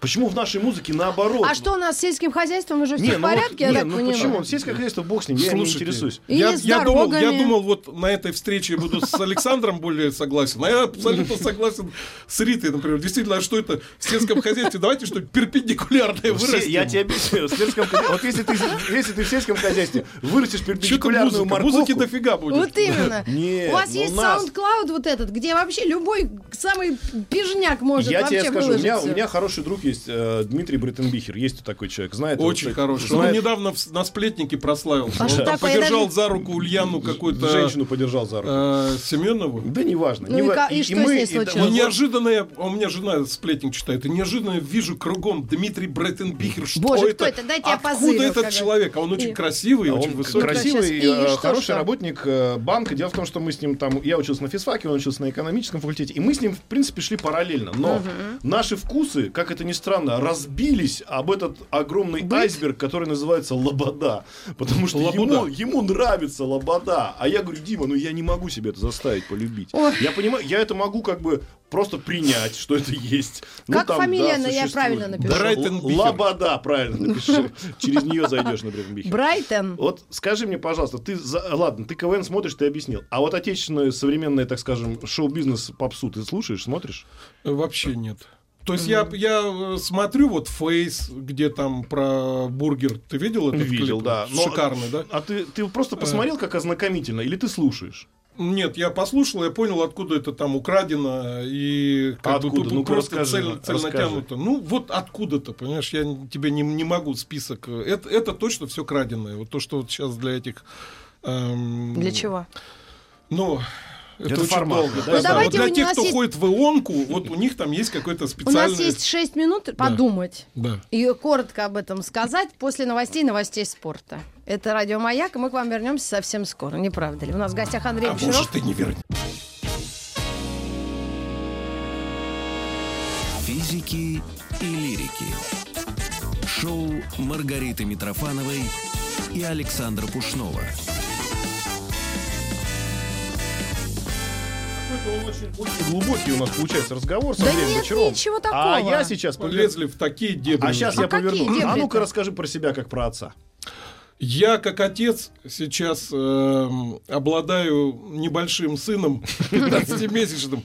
[SPEAKER 2] Почему в нашей музыке наоборот?
[SPEAKER 1] А что у нас с сельским хозяйством уже все
[SPEAKER 2] Не,
[SPEAKER 1] в
[SPEAKER 2] ну вот-
[SPEAKER 1] порядке, я
[SPEAKER 2] не,
[SPEAKER 1] так
[SPEAKER 2] ну
[SPEAKER 1] понимаю?
[SPEAKER 2] почему? Сельское хозяйство, бог с ним, я им не
[SPEAKER 3] Слушайте,
[SPEAKER 2] интересуюсь.
[SPEAKER 3] Я, я думал, я думал, вот на этой встрече я буду с Александром более согласен. А я абсолютно [LAUGHS] согласен с Ритой, например. Действительно, а что это в сельском хозяйстве? Давайте что-то перпендикулярное
[SPEAKER 2] Все-
[SPEAKER 3] вырастим.
[SPEAKER 2] я тебе объясню. В сельском вот если ты, если ты в сельском хозяйстве вырастешь перпендикулярную
[SPEAKER 3] музыка.
[SPEAKER 2] морковку...
[SPEAKER 3] Музыки дофига будет.
[SPEAKER 1] Вот именно. [LAUGHS]
[SPEAKER 2] Нет,
[SPEAKER 1] у вас
[SPEAKER 2] ну
[SPEAKER 1] есть
[SPEAKER 2] нас-
[SPEAKER 1] SoundCloud вот этот, где вообще любой самый пижняк может
[SPEAKER 2] Я
[SPEAKER 1] вообще
[SPEAKER 2] тебе скажу, у меня, у меня хороший друг есть, э, Дмитрий Бреттенбихер, есть такой человек, знаете?
[SPEAKER 3] Очень
[SPEAKER 2] вот,
[SPEAKER 3] хороший.
[SPEAKER 2] знает-
[SPEAKER 3] Он недавно в- на сплетнике прославился.
[SPEAKER 1] А
[SPEAKER 3] Он
[SPEAKER 1] что
[SPEAKER 3] там подержал
[SPEAKER 1] даже-
[SPEAKER 3] за руку Ульяну какую-то
[SPEAKER 2] женщину подержал за руку.
[SPEAKER 3] э, Семенову.
[SPEAKER 2] Да неважно.
[SPEAKER 1] Ну
[SPEAKER 2] не
[SPEAKER 1] и
[SPEAKER 2] ва-
[SPEAKER 1] ка- и что с ней
[SPEAKER 2] и-
[SPEAKER 1] случилось?
[SPEAKER 3] И
[SPEAKER 2] вот-
[SPEAKER 3] неожиданно, я, а у меня жена сплетник читает, и неожиданно я вижу кругом Дмитрий Бреттенбихер. Что
[SPEAKER 1] Боже,
[SPEAKER 3] это?
[SPEAKER 1] кто это? Дайте я
[SPEAKER 3] Откуда этот человек? А он очень
[SPEAKER 1] И-
[SPEAKER 3] красивый,
[SPEAKER 2] А
[SPEAKER 3] очень
[SPEAKER 2] он
[SPEAKER 3] высокий.
[SPEAKER 2] красивый.
[SPEAKER 1] И
[SPEAKER 2] э,
[SPEAKER 1] что,
[SPEAKER 2] хороший
[SPEAKER 1] что?
[SPEAKER 2] работник э, банка. Дело в том, что мы с ним там, я учился на физфаке, он учился на экономическом факультете, и мы с ним, в принципе, шли параллельно. Но наши вкусы, как это ни странно, разбились об этот огромный айсберг, который называется лобода. Потому что
[SPEAKER 3] Лобода.
[SPEAKER 2] ему, ему нравится лобода. А я говорю, Дима, ну я не могу себе это заставить полюбить.
[SPEAKER 1] Ой.
[SPEAKER 2] Я понимаю, я это могу как бы просто принять, что это есть. Ну,
[SPEAKER 1] Как
[SPEAKER 2] там,
[SPEAKER 1] фамилия,
[SPEAKER 2] да,
[SPEAKER 1] на- я правильно напишу?
[SPEAKER 3] Брайтенбихер.
[SPEAKER 2] Лобода, правильно напиши. Через нее зайдешь на Брайтенбихер.
[SPEAKER 1] Брайтон.
[SPEAKER 2] Вот скажи мне, пожалуйста, ты за... ладно, ты КВН смотришь, ты объяснил. А вот отечественное современное, так скажем, шоу-бизнес попсу ты слушаешь, смотришь?
[SPEAKER 3] Вообще нет. То есть я, я э, смотрю вот Фейс, где там про бургер. Ты видел этот
[SPEAKER 2] Видел,
[SPEAKER 3] клип?
[SPEAKER 2] да. Но-
[SPEAKER 3] Шикарный, да?
[SPEAKER 2] А ты, ты просто посмотрел, как ознакомительно, или ты слушаешь?
[SPEAKER 3] Нет, я послушал, я понял, откуда это там украдено и как бы
[SPEAKER 2] Откуда? Ну-ка,
[SPEAKER 3] просто
[SPEAKER 2] расскажи,
[SPEAKER 3] цель, цель
[SPEAKER 2] расскажи.
[SPEAKER 3] натянута. Ну вот откуда-то, понимаешь, я тебе не, не могу список. э, Это, это точно все краденое. Вот то, что вот сейчас для этих. эм,
[SPEAKER 1] Для чего?
[SPEAKER 3] Ну, это,
[SPEAKER 2] Это
[SPEAKER 3] очень
[SPEAKER 2] формат,
[SPEAKER 3] долго.
[SPEAKER 2] да?
[SPEAKER 3] да,
[SPEAKER 2] Ну,
[SPEAKER 3] да.
[SPEAKER 1] давайте
[SPEAKER 3] Вот для
[SPEAKER 1] у
[SPEAKER 3] тех, кто
[SPEAKER 1] есть-
[SPEAKER 3] ходит в ионку, вот у них там есть какой-то
[SPEAKER 1] У
[SPEAKER 3] специальный.
[SPEAKER 1] нас есть 6 минут подумать
[SPEAKER 3] Да.
[SPEAKER 1] и коротко об этом сказать после новостей новостей спорта. Это радио Маяк, и мы к вам вернемся совсем скоро, не правда ли? У нас в гостях Андрей
[SPEAKER 3] А
[SPEAKER 1] Бочаров.
[SPEAKER 3] может, ты не вернешь.
[SPEAKER 4] Физики и лирики. Шоу Маргариты Митрофановой и Александра Пушнова.
[SPEAKER 2] Очень, глубокий у нас получается разговор с
[SPEAKER 1] Да
[SPEAKER 2] Андреем
[SPEAKER 1] нет
[SPEAKER 2] Бочаровым.
[SPEAKER 1] ничего такого.
[SPEAKER 2] А я сейчас
[SPEAKER 3] Полезли в такие дебри.
[SPEAKER 2] А сейчас
[SPEAKER 1] А
[SPEAKER 2] я поверну. А ну-ка расскажи про себя, как про отца.
[SPEAKER 3] Я, как отец, сейчас эм, обладаю небольшим сыном, [LAUGHS] 15-месячным.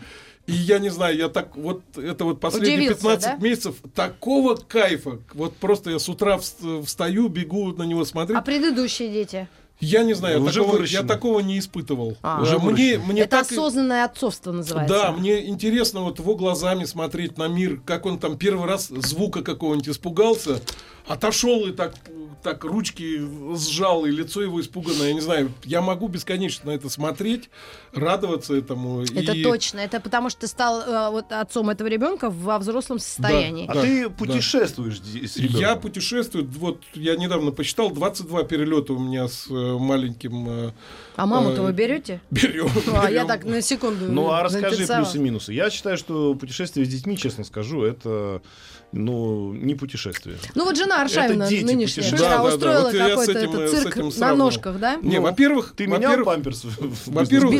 [SPEAKER 3] И я не знаю, я так вот это вот последние
[SPEAKER 1] Удивился,
[SPEAKER 3] 15
[SPEAKER 1] да?
[SPEAKER 3] месяцев такого кайфа. Вот просто я с утра вс- встаю, бегу на него смотреть.
[SPEAKER 1] А предыдущие дети?
[SPEAKER 3] Я не знаю,
[SPEAKER 2] Уже
[SPEAKER 3] такого, я такого не испытывал.
[SPEAKER 1] А.
[SPEAKER 2] Уже
[SPEAKER 3] мне, мне
[SPEAKER 1] Это
[SPEAKER 3] так
[SPEAKER 1] осознанное отцовство называется.
[SPEAKER 3] Да, мне интересно вот его глазами смотреть на мир, как он там первый раз звука какого-нибудь испугался, отошел и так, так ручки сжал, и лицо его испуганное. Я не знаю, я могу бесконечно на это смотреть, радоваться этому.
[SPEAKER 1] Это
[SPEAKER 3] и-
[SPEAKER 1] точно. Это потому что ты стал э, вот отцом этого ребенка во взрослом состоянии.
[SPEAKER 2] А
[SPEAKER 3] Да,
[SPEAKER 2] ты
[SPEAKER 3] да.
[SPEAKER 2] путешествуешь ди- с ребенком?
[SPEAKER 3] Я путешествую, вот я недавно посчитал, 22 перелета у меня с э, маленьким э,
[SPEAKER 1] А маму-то
[SPEAKER 3] Э,
[SPEAKER 1] вы берете?
[SPEAKER 3] берем.
[SPEAKER 1] А, я так на секунду.
[SPEAKER 2] Ну, а расскажи плюсы и минусы. Я считаю, что путешествие с детьми, честно скажу, это ну, не путешествие.
[SPEAKER 1] Ну вот жена Аршавина нынешняя
[SPEAKER 3] Да, да, да.
[SPEAKER 1] устроила
[SPEAKER 3] Вот я с
[SPEAKER 1] какой-то
[SPEAKER 3] этим, э,
[SPEAKER 1] этот
[SPEAKER 3] с
[SPEAKER 1] цирк
[SPEAKER 3] этим
[SPEAKER 1] на
[SPEAKER 3] сравнивал.
[SPEAKER 1] ножках, да?
[SPEAKER 3] Не,
[SPEAKER 2] Ну,
[SPEAKER 3] во-первых,
[SPEAKER 2] Ты менял
[SPEAKER 3] во-первых,
[SPEAKER 2] памперс? в-
[SPEAKER 3] во-первых,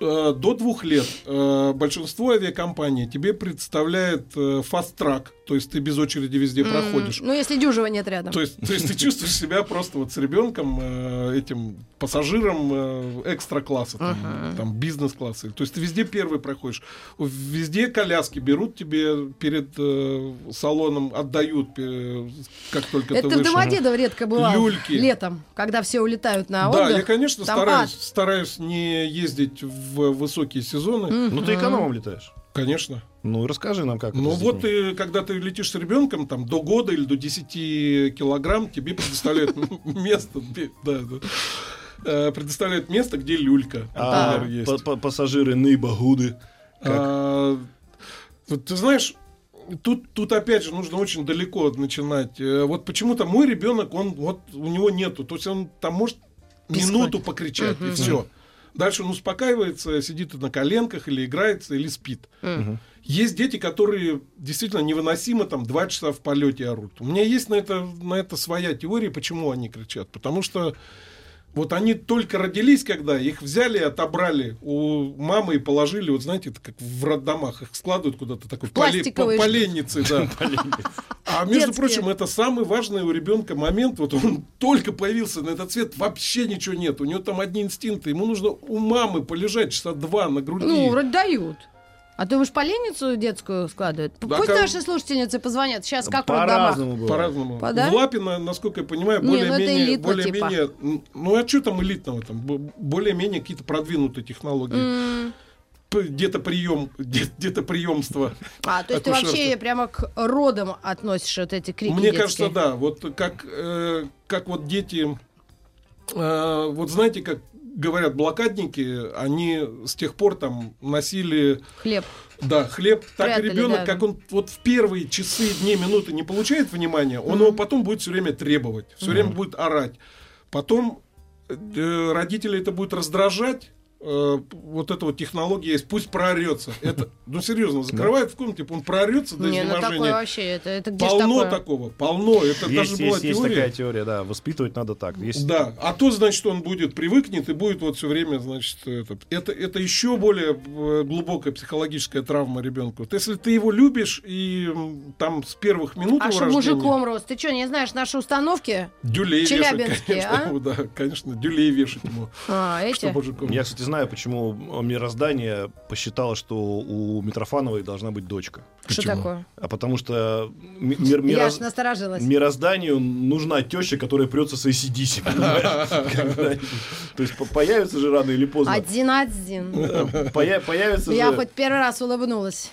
[SPEAKER 3] До двух лет э, большинство авиакомпаний тебе представляет э, фаст-трак, то есть ты без очереди везде проходишь.
[SPEAKER 1] Ну, если дюжева нет рядом.
[SPEAKER 3] То есть, то есть ты чувствуешь себя просто вот с ребенком, э, этим пассажиром э, экстра-класса, там, там, бизнес-класса. То есть ты везде первый проходишь. Везде коляски берут тебе перед э, салоном, отдают, э, как только
[SPEAKER 1] Это
[SPEAKER 3] ты
[SPEAKER 1] в
[SPEAKER 3] вышел.
[SPEAKER 1] Домодедово редко бывало.
[SPEAKER 3] Люльки.
[SPEAKER 1] Летом, когда все улетают на
[SPEAKER 3] Да,
[SPEAKER 1] отдых.
[SPEAKER 3] я, конечно,
[SPEAKER 1] Там
[SPEAKER 3] стараюсь,
[SPEAKER 1] ад.
[SPEAKER 3] стараюсь не ездить в высокие сезоны.
[SPEAKER 2] Ну, ты экономом летаешь.
[SPEAKER 3] Конечно.
[SPEAKER 2] Ну, расскажи нам, как
[SPEAKER 3] Ну вот ты, когда ты летишь с ребенком, там до года или до 10 килограмм, тебе предоставляют место, да. Э, предоставляют место, где люлька,
[SPEAKER 2] А
[SPEAKER 3] например, есть.
[SPEAKER 2] па- пассажиры Нейбагуды. как?
[SPEAKER 3] А, ты знаешь, тут, тут опять же нужно очень далеко начинать. Э, Вот почему-то мой ребенок, он вот у него нету, то есть он там может минуту покричать и все. Дальше он успокаивается, сидит на коленках или играется, или спит. Есть дети, которые действительно невыносимо там два часа в полете орут. У меня есть на это, на это своя теория, почему они кричат. Потому что вот они только родились, когда их взяли, отобрали у мамы и положили, вот знаете, это как в роддомах, их складывают куда-то такой поле- по- поленнице, да. [LAUGHS] А между прочим, это самый важный у ребенка момент. Вот он только появился на этот свет, вообще ничего нет. У него там одни инстинкты. Ему нужно у мамы полежать часа два на груди.
[SPEAKER 1] Ну, вроде дают. А ты уж поленницу детскую складывают?
[SPEAKER 3] Да,
[SPEAKER 1] Пусть
[SPEAKER 3] как-
[SPEAKER 1] наши слушательницы позвонят. Сейчас как.
[SPEAKER 2] По-разному бывает.
[SPEAKER 3] По-разному.
[SPEAKER 1] По- да?
[SPEAKER 3] В Лапино, насколько я понимаю,
[SPEAKER 1] ну
[SPEAKER 3] более-менее,
[SPEAKER 1] элитно,
[SPEAKER 3] более-менее, м, ну а что там элитного там, более-менее какие-то продвинутые технологии. П- где-то прием, где- где-то приемство.
[SPEAKER 1] А, то есть ты вообще прямо к родам относишь вот эти крики
[SPEAKER 3] Мне
[SPEAKER 1] детские?
[SPEAKER 3] кажется, да, вот как э, как вот дети, э, вот знаете, как говорят блокадники, они с тех пор там носили
[SPEAKER 1] Хлеб.
[SPEAKER 3] Да, хлеб, так и ребенок,
[SPEAKER 1] да.
[SPEAKER 3] как он вот в первые часы, дни, минуты не получает внимания, он его потом будет все время требовать, все время будет орать. Потом э, родители это будет раздражать. Э, вот эта вот технология есть, пусть проорется. Это, ну серьезно, закрывает в комнате, он проорется до
[SPEAKER 1] Не, ну такое вообще, это, это где
[SPEAKER 3] Полно
[SPEAKER 1] такое?
[SPEAKER 3] такого, полно. Это
[SPEAKER 2] Есть,
[SPEAKER 3] даже была
[SPEAKER 2] есть, есть
[SPEAKER 3] теория.
[SPEAKER 2] такая теория, да. Воспитывать надо так. Есть...
[SPEAKER 3] Да, а то, значит, он будет привыкнет и будет вот все время, значит, этот. Это, это еще более э, глубокая психологическая травма ребенку. Вот если ты его любишь и там с первых минут
[SPEAKER 1] А что мужиком рос? Ты что, не знаешь наши установки?
[SPEAKER 3] Дюлей вешать,
[SPEAKER 1] Челябинские,
[SPEAKER 3] конечно.
[SPEAKER 1] а?
[SPEAKER 3] Да, конечно, дюлей вешать ему.
[SPEAKER 1] А, эти?
[SPEAKER 3] Что мужиком.
[SPEAKER 2] Я, кстати, знаю, почему мироздание посчитало, что у Митрофановой должна быть дочка.
[SPEAKER 1] Что такое?
[SPEAKER 2] А потому что ми- мир-
[SPEAKER 1] Я
[SPEAKER 2] мироз-
[SPEAKER 1] аж насторожилась.
[SPEAKER 2] мирозданию нужна теща, которая прется с ACDC. [LAUGHS] То есть по- появится же рано или поздно.
[SPEAKER 1] Один-один.
[SPEAKER 2] Появится
[SPEAKER 1] Я хоть первый раз улыбнулась.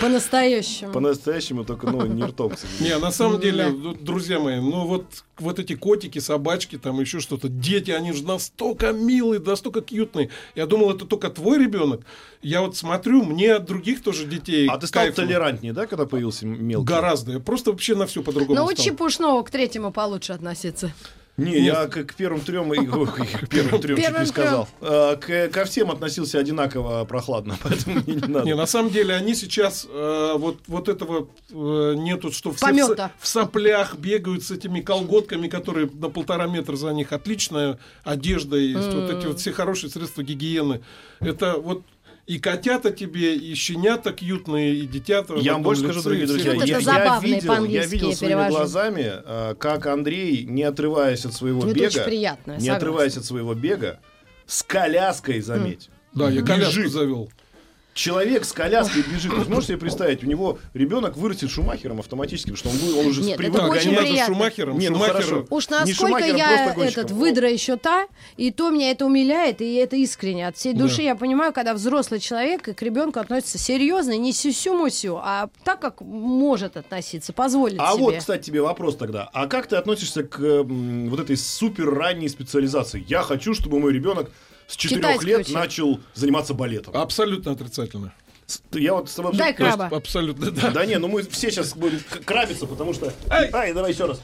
[SPEAKER 1] По-настоящему.
[SPEAKER 2] по-настоящему, только ну, не ртом.
[SPEAKER 3] Не, на самом деле, друзья мои, ну вот, вот эти котики, собачки, там еще что-то, дети, они же настолько милые, настолько кьютные. Я думал, это только твой ребенок. Я вот смотрю, мне от других тоже детей
[SPEAKER 2] А ты стал
[SPEAKER 3] кайфово.
[SPEAKER 2] толерантнее, да, когда появился мелкий?
[SPEAKER 3] Гораздо. Я просто вообще на все по-другому
[SPEAKER 1] Научи
[SPEAKER 3] стал.
[SPEAKER 1] Пушного к третьему получше относиться.
[SPEAKER 2] Не, я к, к первым трем, и- [LAUGHS] к первым трем чуть не сказал. А, К, ко всем относился одинаково прохладно, [LAUGHS] поэтому мне не надо.
[SPEAKER 3] Не, на самом деле они сейчас э, вот, вот этого э, нету, что все в, в соплях бегают с этими колготками, которые на полтора метра за них отличная одежда есть, вот эти вот все хорошие средства гигиены. Это вот И котята тебе, и щенята кьютные, и дитята. в
[SPEAKER 2] Я вам больше скажу, дорогие друзья,
[SPEAKER 1] Ну, это
[SPEAKER 2] я, я видел, я видел своими
[SPEAKER 1] перевожу.
[SPEAKER 2] глазами, а, как Андрей, не отрываясь от своего
[SPEAKER 1] Ну, это
[SPEAKER 2] бега,
[SPEAKER 1] приятно,
[SPEAKER 2] не
[SPEAKER 1] согласна.
[SPEAKER 2] отрываясь от своего бега, с коляской, заметь.
[SPEAKER 3] Да, я коляску завел.
[SPEAKER 2] Человек с коляской бежит. Вы можете себе представить, у него ребенок вырастет шумахером автоматически, потому что он, будет- он уже
[SPEAKER 1] Нет,
[SPEAKER 2] привык
[SPEAKER 1] это
[SPEAKER 3] Да,
[SPEAKER 1] очень
[SPEAKER 2] гонять.
[SPEAKER 3] гоняться. Шумахером.
[SPEAKER 2] Не, ну
[SPEAKER 3] Шумахера-
[SPEAKER 2] хорошо.
[SPEAKER 1] Уж
[SPEAKER 2] Не
[SPEAKER 1] насколько
[SPEAKER 2] Шумахером,
[SPEAKER 1] я этот выдра еще та, и то меня это умиляет, и это искренне. От всей души я понимаю, когда взрослый человек и к ребенку относится серьезно, не сюсю-мусю, а так, как может относиться, позволит
[SPEAKER 2] А
[SPEAKER 1] себе.
[SPEAKER 2] вот, кстати, тебе вопрос тогда. А как ты относишься к м, вот этой супер ранней специализации? Я хочу, чтобы мой ребенок с 4
[SPEAKER 1] Китайский
[SPEAKER 2] лет
[SPEAKER 1] учил.
[SPEAKER 2] начал заниматься балетом.
[SPEAKER 3] Абсолютно отрицательно.
[SPEAKER 2] Я вот с тобой...
[SPEAKER 1] Дай
[SPEAKER 3] есть
[SPEAKER 1] краба.
[SPEAKER 3] абсолютно, да.
[SPEAKER 2] Да не, ну мы все сейчас будем крабиться, потому что... Ай, давай еще раз.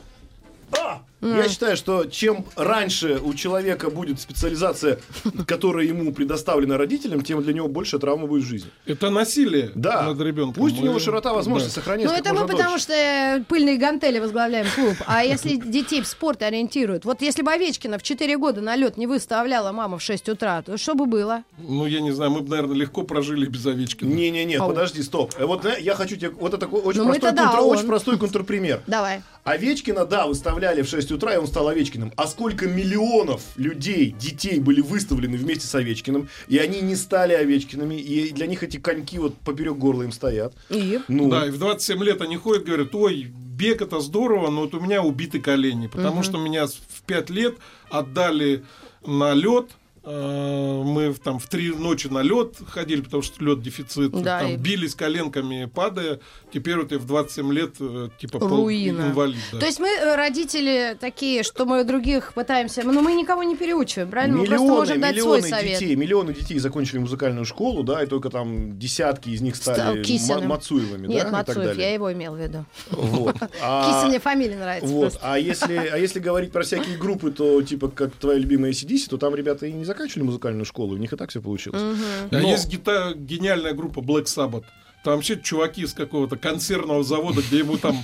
[SPEAKER 2] А! Я считаю, что чем раньше у человека будет специализация, которая ему предоставлена родителям, тем для него больше травмы будет в жизни.
[SPEAKER 3] Это насилие
[SPEAKER 2] Да.
[SPEAKER 3] над ребенком.
[SPEAKER 2] Пусть у него
[SPEAKER 3] Мы-
[SPEAKER 2] широта возможностей
[SPEAKER 3] да.
[SPEAKER 2] сохраняется
[SPEAKER 1] Ну, это мы потому
[SPEAKER 2] дольше.
[SPEAKER 1] что э, пыльные гантели возглавляем клуб. А если детей в спорт ориентируют? Вот если бы Овечкина в 4 года на лед не выставляла мама в 6 утра, то что бы было?
[SPEAKER 3] Ну, я не знаю, мы бы, наверное, легко прожили без Овечкина.
[SPEAKER 2] Не-не-не, подожди, стоп. Э, Вот э, я хочу тебе... Вот это такой очень,
[SPEAKER 1] Ну,
[SPEAKER 2] простой,
[SPEAKER 1] да,
[SPEAKER 2] контр-
[SPEAKER 1] он.
[SPEAKER 2] очень простой контрпример.
[SPEAKER 1] Давай.
[SPEAKER 2] Овечкина, да, выставляли в 6 утра, и он стал Овечкиным. А сколько миллионов людей, детей были выставлены вместе с Овечкиным, и они не стали Овечкиными, и для них эти коньки вот поперек горла им стоят.
[SPEAKER 1] И?
[SPEAKER 2] Ну,
[SPEAKER 3] Да, и в 27 лет они ходят, говорят, ой, бег это здорово, но вот у меня убиты колени, потому что меня в 5 лет отдали на лед. Мы в- там в три ночи на лед ходили, потому что лед дефицит.
[SPEAKER 1] Да,
[SPEAKER 3] там
[SPEAKER 1] и-
[SPEAKER 3] бились коленками, падая. Теперь вот я в 27 лет э, типа пол-
[SPEAKER 1] Руина.
[SPEAKER 3] инвалид. да.
[SPEAKER 1] То есть мы, э, родители, такие, что мы других пытаемся... Ну, мы никого не переучиваем, правильно? мы просто
[SPEAKER 2] миллионы,
[SPEAKER 1] можем дать свой
[SPEAKER 2] миллионы
[SPEAKER 1] совет.
[SPEAKER 2] детей, миллионы детей закончили музыкальную школу, да, и только там десятки из них
[SPEAKER 1] Стал
[SPEAKER 2] стали
[SPEAKER 1] Кисиным.
[SPEAKER 2] ма- Мацуевыми,
[SPEAKER 1] Нет,
[SPEAKER 2] да, и так
[SPEAKER 1] Мацуев,
[SPEAKER 2] далее.
[SPEAKER 1] я его имел в виду.
[SPEAKER 2] Вот. [LAUGHS] А-
[SPEAKER 1] Кися мне фамилия нравится
[SPEAKER 2] Вот.
[SPEAKER 1] просто.
[SPEAKER 2] А если, а если говорить про всякие группы, то типа как твоя любимая ACDC, то там ребята и не заканчивали музыкальную школу, у них и так все получилось.
[SPEAKER 3] А
[SPEAKER 2] Но-
[SPEAKER 3] есть гита- гениальная группа Black Sabbath. Там вообще чуваки из какого-то консервного завода, где ему там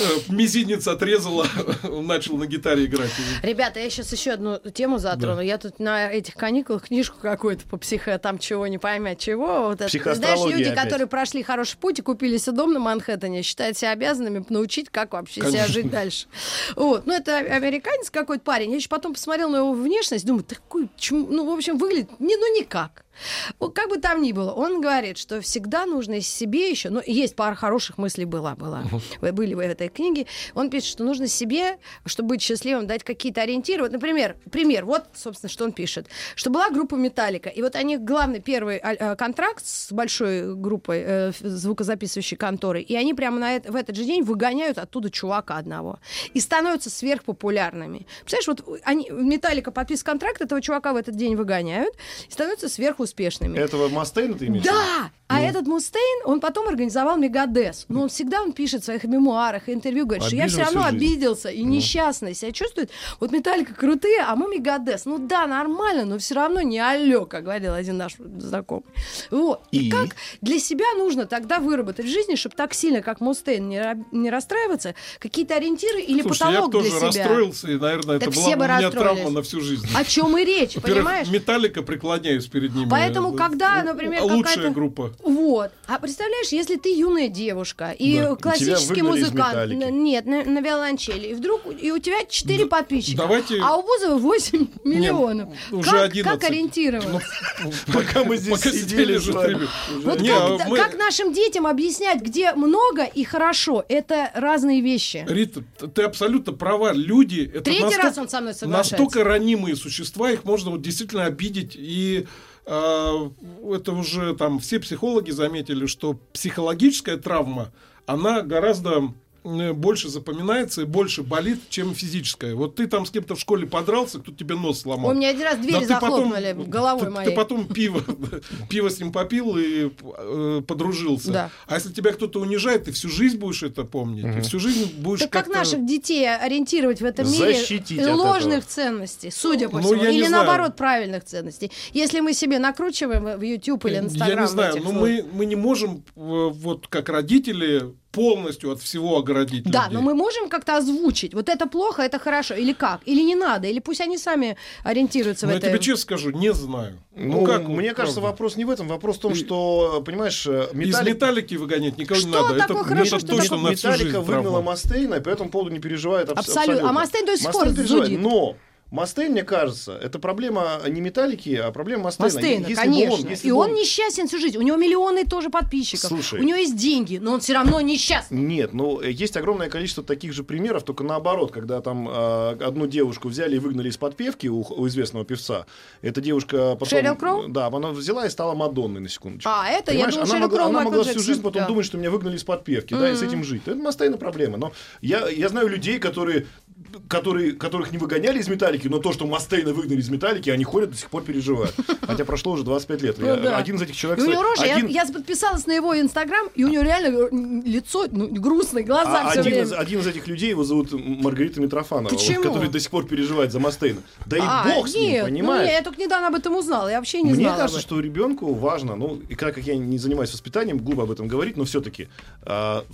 [SPEAKER 3] э, мизинец отрезало, он [LAUGHS] начал на гитаре играть.
[SPEAKER 1] Ребята, я сейчас еще одну тему затрону. Я тут на этих каникулах книжку какую-то по психо, там чего не поймять чего. Вот это. Знаешь, люди,
[SPEAKER 2] опять.
[SPEAKER 1] которые прошли хороший путь и купили себе дом на Манхэттене, считают себя обязанными научить, как вообще себя
[SPEAKER 3] Конечно.
[SPEAKER 1] жить дальше. Вот. Ну, это американец какой-то парень. Я еще потом посмотрел на его внешность, думаю, такой, чм- ну, в общем, выглядит, не, ну, никак. Вот как бы там ни было, он говорит, что всегда нужно из себе еще, ну, есть пара хороших мыслей была, была, Вы были в этой книге, он пишет, что нужно себе, чтобы быть счастливым, дать какие-то ориентиры. Вот, например, пример, вот, собственно, что он пишет, что была группа Металлика, и вот они главный первый а, а, контракт с большой группой э, звукозаписывающей конторы, и они прямо на это, в этот же день выгоняют оттуда чувака одного и становятся сверхпопулярными. Представляешь, вот они, Металлика подписывает контракт, этого чувака в этот день выгоняют и становятся сверхуспешными.
[SPEAKER 2] Этого Мастейна ты имеешь? в виду?
[SPEAKER 1] Да! А этот Мустейн, он потом организовал Мегадес. Но он всегда он пишет в своих мемуарах и интервью, говорит, что я все равно
[SPEAKER 2] жизнь.
[SPEAKER 1] обиделся и несчастный себя чувствует. Вот Металлика крутые, а мы Мегадес. Ну да, нормально, но все равно не алло, как говорил один наш знакомый. Вот. И,
[SPEAKER 2] И?
[SPEAKER 1] как для себя нужно тогда выработать в жизни, чтобы так сильно, как Мустейн, не, не расстраиваться, какие-то ориентиры или
[SPEAKER 3] Слушай, я
[SPEAKER 1] потолок для
[SPEAKER 3] тоже
[SPEAKER 1] себя.
[SPEAKER 3] расстроился, и, наверное,
[SPEAKER 1] Так
[SPEAKER 3] это была
[SPEAKER 1] бы
[SPEAKER 3] бы у меня травма на всю жизнь.
[SPEAKER 1] О чем и речь, понимаешь?
[SPEAKER 3] Металлика преклоняюсь перед ними.
[SPEAKER 1] Поэтому,
[SPEAKER 3] Э,
[SPEAKER 1] когда,
[SPEAKER 3] э,
[SPEAKER 1] например,
[SPEAKER 3] лучшая группа.
[SPEAKER 1] Вот. А представляешь, если ты юная девушка и
[SPEAKER 3] Да.
[SPEAKER 1] классический музыкант, нет, на, на виолончели, и вдруг и у тебя 4
[SPEAKER 3] Да,
[SPEAKER 1] подписчика,
[SPEAKER 3] давайте-
[SPEAKER 1] а у Бузова 8 миллионов.
[SPEAKER 3] уже
[SPEAKER 1] как,
[SPEAKER 3] 11.
[SPEAKER 1] как ориентироваться?
[SPEAKER 2] Пока мы здесь сидели
[SPEAKER 3] же
[SPEAKER 1] вот как,
[SPEAKER 3] а
[SPEAKER 1] как нашим детям объяснять, где много и хорошо? Это разные вещи.
[SPEAKER 3] Рита, ты абсолютно права. Люди это
[SPEAKER 1] Третий
[SPEAKER 3] настолько,
[SPEAKER 1] раз он со мной соглашается.
[SPEAKER 3] настолько ранимые существа, их можно вот действительно обидеть. И это уже там все психологи заметили, что психологическая травма, она гораздо больше запоминается и больше болит, чем физическая. Вот ты там с кем-то в школе подрался, кто тебе нос сломал.
[SPEAKER 1] У меня один раз дверь
[SPEAKER 3] Да ты потом-
[SPEAKER 1] захлопнули головой
[SPEAKER 3] ты,
[SPEAKER 1] моей.
[SPEAKER 3] Ты потом пиво, [LAUGHS] пиво с ним попил и э, подружился.
[SPEAKER 1] Да.
[SPEAKER 3] А если тебя кто-то унижает, ты всю жизнь будешь это помнить. Ты всю жизнь будешь
[SPEAKER 1] Так как наших детей ориентировать в этом мире
[SPEAKER 2] Защитить
[SPEAKER 1] ложных
[SPEAKER 2] этого.
[SPEAKER 1] ценностей, судя по
[SPEAKER 3] Ну,
[SPEAKER 1] всему, или
[SPEAKER 3] знаю.
[SPEAKER 1] наоборот правильных ценностей. Если мы себе накручиваем в YouTube или Instagram
[SPEAKER 3] Я не знаю,
[SPEAKER 1] этих
[SPEAKER 3] но
[SPEAKER 1] вот-
[SPEAKER 3] мы, мы не можем, э, вот как родители, полностью от всего оградить
[SPEAKER 1] Да,
[SPEAKER 3] людей.
[SPEAKER 1] но мы можем как-то озвучить. Вот это плохо, это хорошо. Или как? Или не надо? Или пусть они сами ориентируются
[SPEAKER 3] Но
[SPEAKER 1] в
[SPEAKER 3] я
[SPEAKER 1] это.
[SPEAKER 3] тебе честно скажу, не знаю.
[SPEAKER 2] Ну,
[SPEAKER 3] как,
[SPEAKER 2] мне кажется,
[SPEAKER 3] правда?
[SPEAKER 2] вопрос не в этом. Вопрос в том, что, понимаешь, э,
[SPEAKER 3] Из
[SPEAKER 2] металлик...
[SPEAKER 3] металлики выгонять никого
[SPEAKER 1] Что
[SPEAKER 3] не надо.
[SPEAKER 1] такое
[SPEAKER 3] это,
[SPEAKER 1] хорошо,
[SPEAKER 3] это
[SPEAKER 1] что
[SPEAKER 3] точно
[SPEAKER 1] такое-
[SPEAKER 3] на всю
[SPEAKER 2] Металлика выгнала
[SPEAKER 3] травма.
[SPEAKER 2] Мастейна, и по этому поводу не переживает абс-
[SPEAKER 1] Абсолютно.
[SPEAKER 2] абсолютно.
[SPEAKER 1] А Мастейн до сих пор зудит.
[SPEAKER 2] Но Мастейн, мне кажется, это проблема не металлики, а проблема Мастейна.
[SPEAKER 1] Мастейна,
[SPEAKER 2] Если бы
[SPEAKER 1] конечно.
[SPEAKER 2] он- если
[SPEAKER 1] И
[SPEAKER 2] бы
[SPEAKER 1] он несчастен всю жизнь. У него миллионы тоже подписчиков.
[SPEAKER 2] Слушай.
[SPEAKER 1] У него есть деньги, но он все равно несчастный.
[SPEAKER 2] Нет, ну есть огромное количество таких же примеров, только наоборот, когда там э, одну девушку взяли и выгнали из подпевки у, у известного певца. Эта девушка потом...
[SPEAKER 1] Шерил Кроу?
[SPEAKER 2] Да, она взяла и стала Мадонной на секундочку.
[SPEAKER 1] А, это, я
[SPEAKER 2] Понимаешь,
[SPEAKER 1] думала,
[SPEAKER 2] она
[SPEAKER 1] Шерил Кроу,
[SPEAKER 2] она
[SPEAKER 1] Майкл
[SPEAKER 2] могла всю
[SPEAKER 1] Джексон.
[SPEAKER 2] жизнь потом
[SPEAKER 1] Да.
[SPEAKER 2] думать, что меня выгнали из подпевки, да, и с этим жить. Это Мастейна проблема. Но я, я знаю людей, которые которые, которых не выгоняли из металлики, но то, что Мастейна выгнали из металлики, они ходят до сих пор переживают. Хотя прошло уже 25 лет.
[SPEAKER 1] Ну
[SPEAKER 2] Я-
[SPEAKER 1] да.
[SPEAKER 2] Один из этих человек...
[SPEAKER 1] И у него рожа, я-
[SPEAKER 2] один-
[SPEAKER 1] я, подписалась на его инстаграм, и у него реально э, лицо ну, грустное, глаза
[SPEAKER 2] А
[SPEAKER 1] все
[SPEAKER 2] один,
[SPEAKER 1] время.
[SPEAKER 2] из, один из этих людей его зовут Маргарита Митрофанова, вот, который до сих пор переживает за Мастейна. Да и
[SPEAKER 1] А,
[SPEAKER 2] бог с ним,
[SPEAKER 1] нет,
[SPEAKER 2] понимаешь?
[SPEAKER 1] Ну, я только недавно об этом узнала, я вообще не
[SPEAKER 2] Мне
[SPEAKER 1] знала.
[SPEAKER 2] кажется,
[SPEAKER 1] об
[SPEAKER 2] что ребенку важно, ну, и как, как я не занимаюсь воспитанием, глупо об этом говорить, но все-таки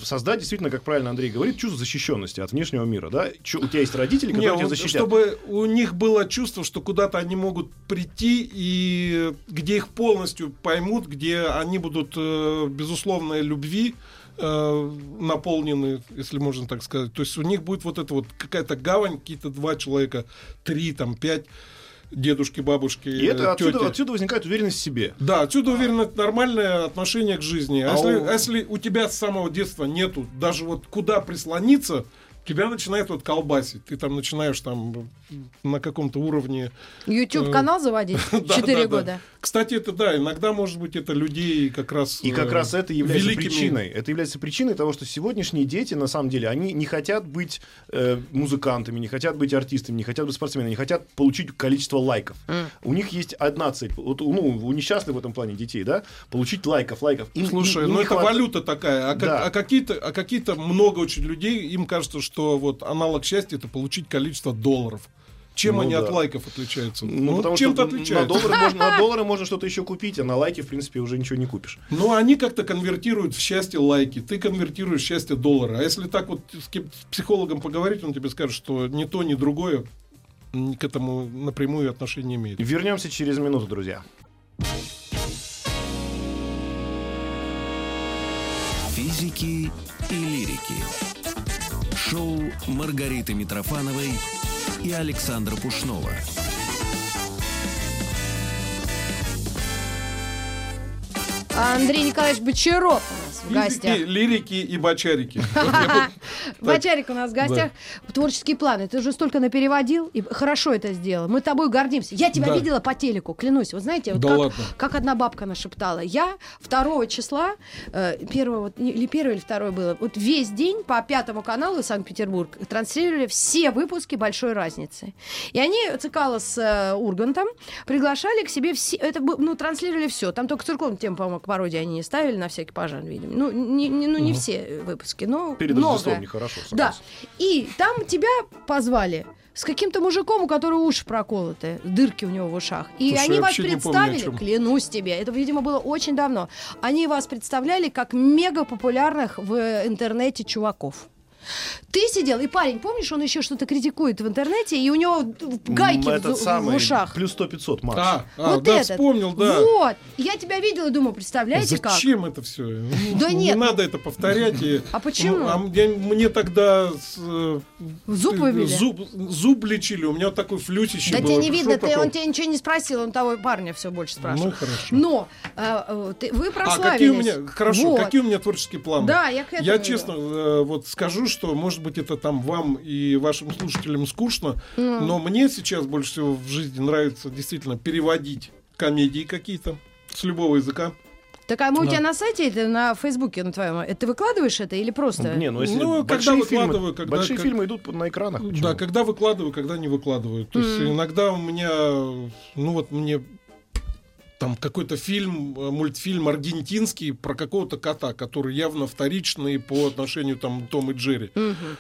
[SPEAKER 2] создать действительно, как правильно Андрей говорит, чувство защищенности от внешнего мира, да? Чу- тебя есть родители, которые
[SPEAKER 3] Не,
[SPEAKER 2] тебя защищают.
[SPEAKER 3] чтобы у них было чувство, что куда-то они могут прийти, и где их полностью поймут, где они будут э, безусловной любви э, наполнены, если можно так сказать. То есть у них будет вот это вот какая-то гавань, какие-то два человека, три, там, пять, дедушки, бабушки,
[SPEAKER 2] И это
[SPEAKER 3] э,
[SPEAKER 2] отсюда,
[SPEAKER 3] тети.
[SPEAKER 2] отсюда возникает уверенность в себе.
[SPEAKER 3] Да, отсюда уверенно это нормальное отношение к жизни. А,
[SPEAKER 2] А
[SPEAKER 3] если,
[SPEAKER 2] у-
[SPEAKER 3] а если у тебя с самого детства нету даже вот куда прислониться, тебя начинает вот колбасить. Ты там начинаешь там на каком-то уровне.
[SPEAKER 1] YouTube канал заводить [LAUGHS]
[SPEAKER 3] Да,
[SPEAKER 1] 4
[SPEAKER 3] да, да.
[SPEAKER 1] года.
[SPEAKER 3] Кстати, это да, иногда, может быть, это людей как раз.
[SPEAKER 2] И как
[SPEAKER 3] э,
[SPEAKER 2] раз это является
[SPEAKER 3] великими-
[SPEAKER 2] причиной. Это является причиной того, что сегодняшние дети, на самом деле, они не хотят быть э, музыкантами, не хотят быть артистами, не хотят быть спортсменами, они хотят получить количество лайков. У них есть одна цель. Вот, ну, у несчастных в этом плане детей, да, получить лайков, лайков. Им-
[SPEAKER 3] Слушай,
[SPEAKER 2] им-
[SPEAKER 3] ну
[SPEAKER 2] не
[SPEAKER 3] это
[SPEAKER 2] хват-
[SPEAKER 3] валюта такая, а, как-
[SPEAKER 2] Да.
[SPEAKER 3] а какие-то, а какие-то много очень людей, им кажется, что вот аналог счастья это получить количество долларов. Чем
[SPEAKER 2] Ну
[SPEAKER 3] они
[SPEAKER 2] да.
[SPEAKER 3] от лайков отличаются?
[SPEAKER 2] Ну, потому
[SPEAKER 3] чем-то
[SPEAKER 2] что на
[SPEAKER 3] отличаются.
[SPEAKER 2] доллары, можно, на [LAUGHS] доллары можно что-то еще купить, а на лайки, в принципе, уже ничего не купишь.
[SPEAKER 3] Но они как-то конвертируют в счастье лайки, ты конвертируешь в счастье доллара. А если так вот с, с психологом поговорить, он тебе скажет, что ни то, ни другое к этому напрямую отношения не имеет.
[SPEAKER 2] Вернемся через минуту, друзья.
[SPEAKER 4] Физики и лирики. Шоу Маргариты Митрофановой и Александра Пушнова.
[SPEAKER 1] Андрей Николаевич Бочаров нас в гостях.
[SPEAKER 3] Лирики и бочарики. [LAUGHS] [LAUGHS]
[SPEAKER 1] Бочарик у нас в гостях. Творческие планы. Ты же столько напереводил и хорошо это сделал. Мы тобой гордимся. Я тебя видела по телеку, клянусь. Вот знаете, как, одна бабка нашептала. Я 2 числа, э, первого, вот, или первое, или второе было, вот весь день по пятому каналу Санкт-Петербург транслировали все выпуски «Большой разницы». И они, Цикало с э, Ургантом, приглашали к себе все, это, ну, транслировали все. Там только церковную тему, по-моему, пародии они не ставили на всякий пожар, видимо. Ну, не, не- ну, не все выпуски, но
[SPEAKER 2] Перед
[SPEAKER 1] много.
[SPEAKER 2] Рождеством нехорошо.
[SPEAKER 1] Да. И там тебя позвали с каким-то мужиком, у которого уши проколоты, дырки у него в ушах. И
[SPEAKER 3] Слушай,
[SPEAKER 1] они вас
[SPEAKER 3] помню,
[SPEAKER 1] представили,
[SPEAKER 3] чем.
[SPEAKER 1] клянусь тебе, это, видимо, было очень давно. Они вас представляли как мега популярных в интернете чуваков. Ты сидел, и парень, помнишь, он еще что-то критикует в интернете, и у него гайки в,
[SPEAKER 2] Этот
[SPEAKER 1] в
[SPEAKER 2] самый
[SPEAKER 1] ушах.
[SPEAKER 2] Плюс 100-500, Макс.
[SPEAKER 3] А, а,
[SPEAKER 1] вот
[SPEAKER 3] да,
[SPEAKER 1] этот.
[SPEAKER 3] вспомнил, да.
[SPEAKER 1] Вот. Я тебя видела и думаю, представляете как?
[SPEAKER 3] Зачем это все?
[SPEAKER 1] Да
[SPEAKER 3] не
[SPEAKER 1] нет, ну-
[SPEAKER 3] надо это повторять. и-
[SPEAKER 1] А почему?
[SPEAKER 3] Ну, а мне, мне тогда с, э,
[SPEAKER 1] Зуб
[SPEAKER 3] э,
[SPEAKER 1] выбили?
[SPEAKER 3] Зуб, зуб лечили, у меня вот такой флютище
[SPEAKER 1] Да
[SPEAKER 3] был.
[SPEAKER 1] тебе не видно, ты, он тебя ничего не спросил, он того парня все больше спрашивал.
[SPEAKER 3] Ну, хорошо.
[SPEAKER 1] Но э, ты- вы
[SPEAKER 3] А
[SPEAKER 1] прославились.
[SPEAKER 3] какие у меня, хорошо,
[SPEAKER 1] Вот.
[SPEAKER 3] какие у меня творческие планы?
[SPEAKER 1] Да, я к этому
[SPEAKER 3] Я честно э, вот скажу, что может быть это там вам и вашим слушателям скучно,
[SPEAKER 1] Ну.
[SPEAKER 3] но мне сейчас больше всего в жизни нравится действительно переводить комедии какие-то с любого языка.
[SPEAKER 1] Так а мы у
[SPEAKER 3] Да.
[SPEAKER 1] тебя на сайте, это на Фейсбуке, на твоем, это ты выкладываешь это или просто?
[SPEAKER 2] Не, ну если
[SPEAKER 3] Ну, когда выкладываю,
[SPEAKER 2] фильмы,
[SPEAKER 3] когда-
[SPEAKER 2] большие
[SPEAKER 3] как-
[SPEAKER 2] фильмы идут на экранах. почему?
[SPEAKER 3] Да, когда выкладываю, когда не выкладываю. То есть
[SPEAKER 1] Мгм.
[SPEAKER 3] иногда у меня, ну вот мне там какой-то фильм, э, мультфильм аргентинский про какого-то кота, который явно вторичный по отношению там Том и Джерри.
[SPEAKER 1] Мгм.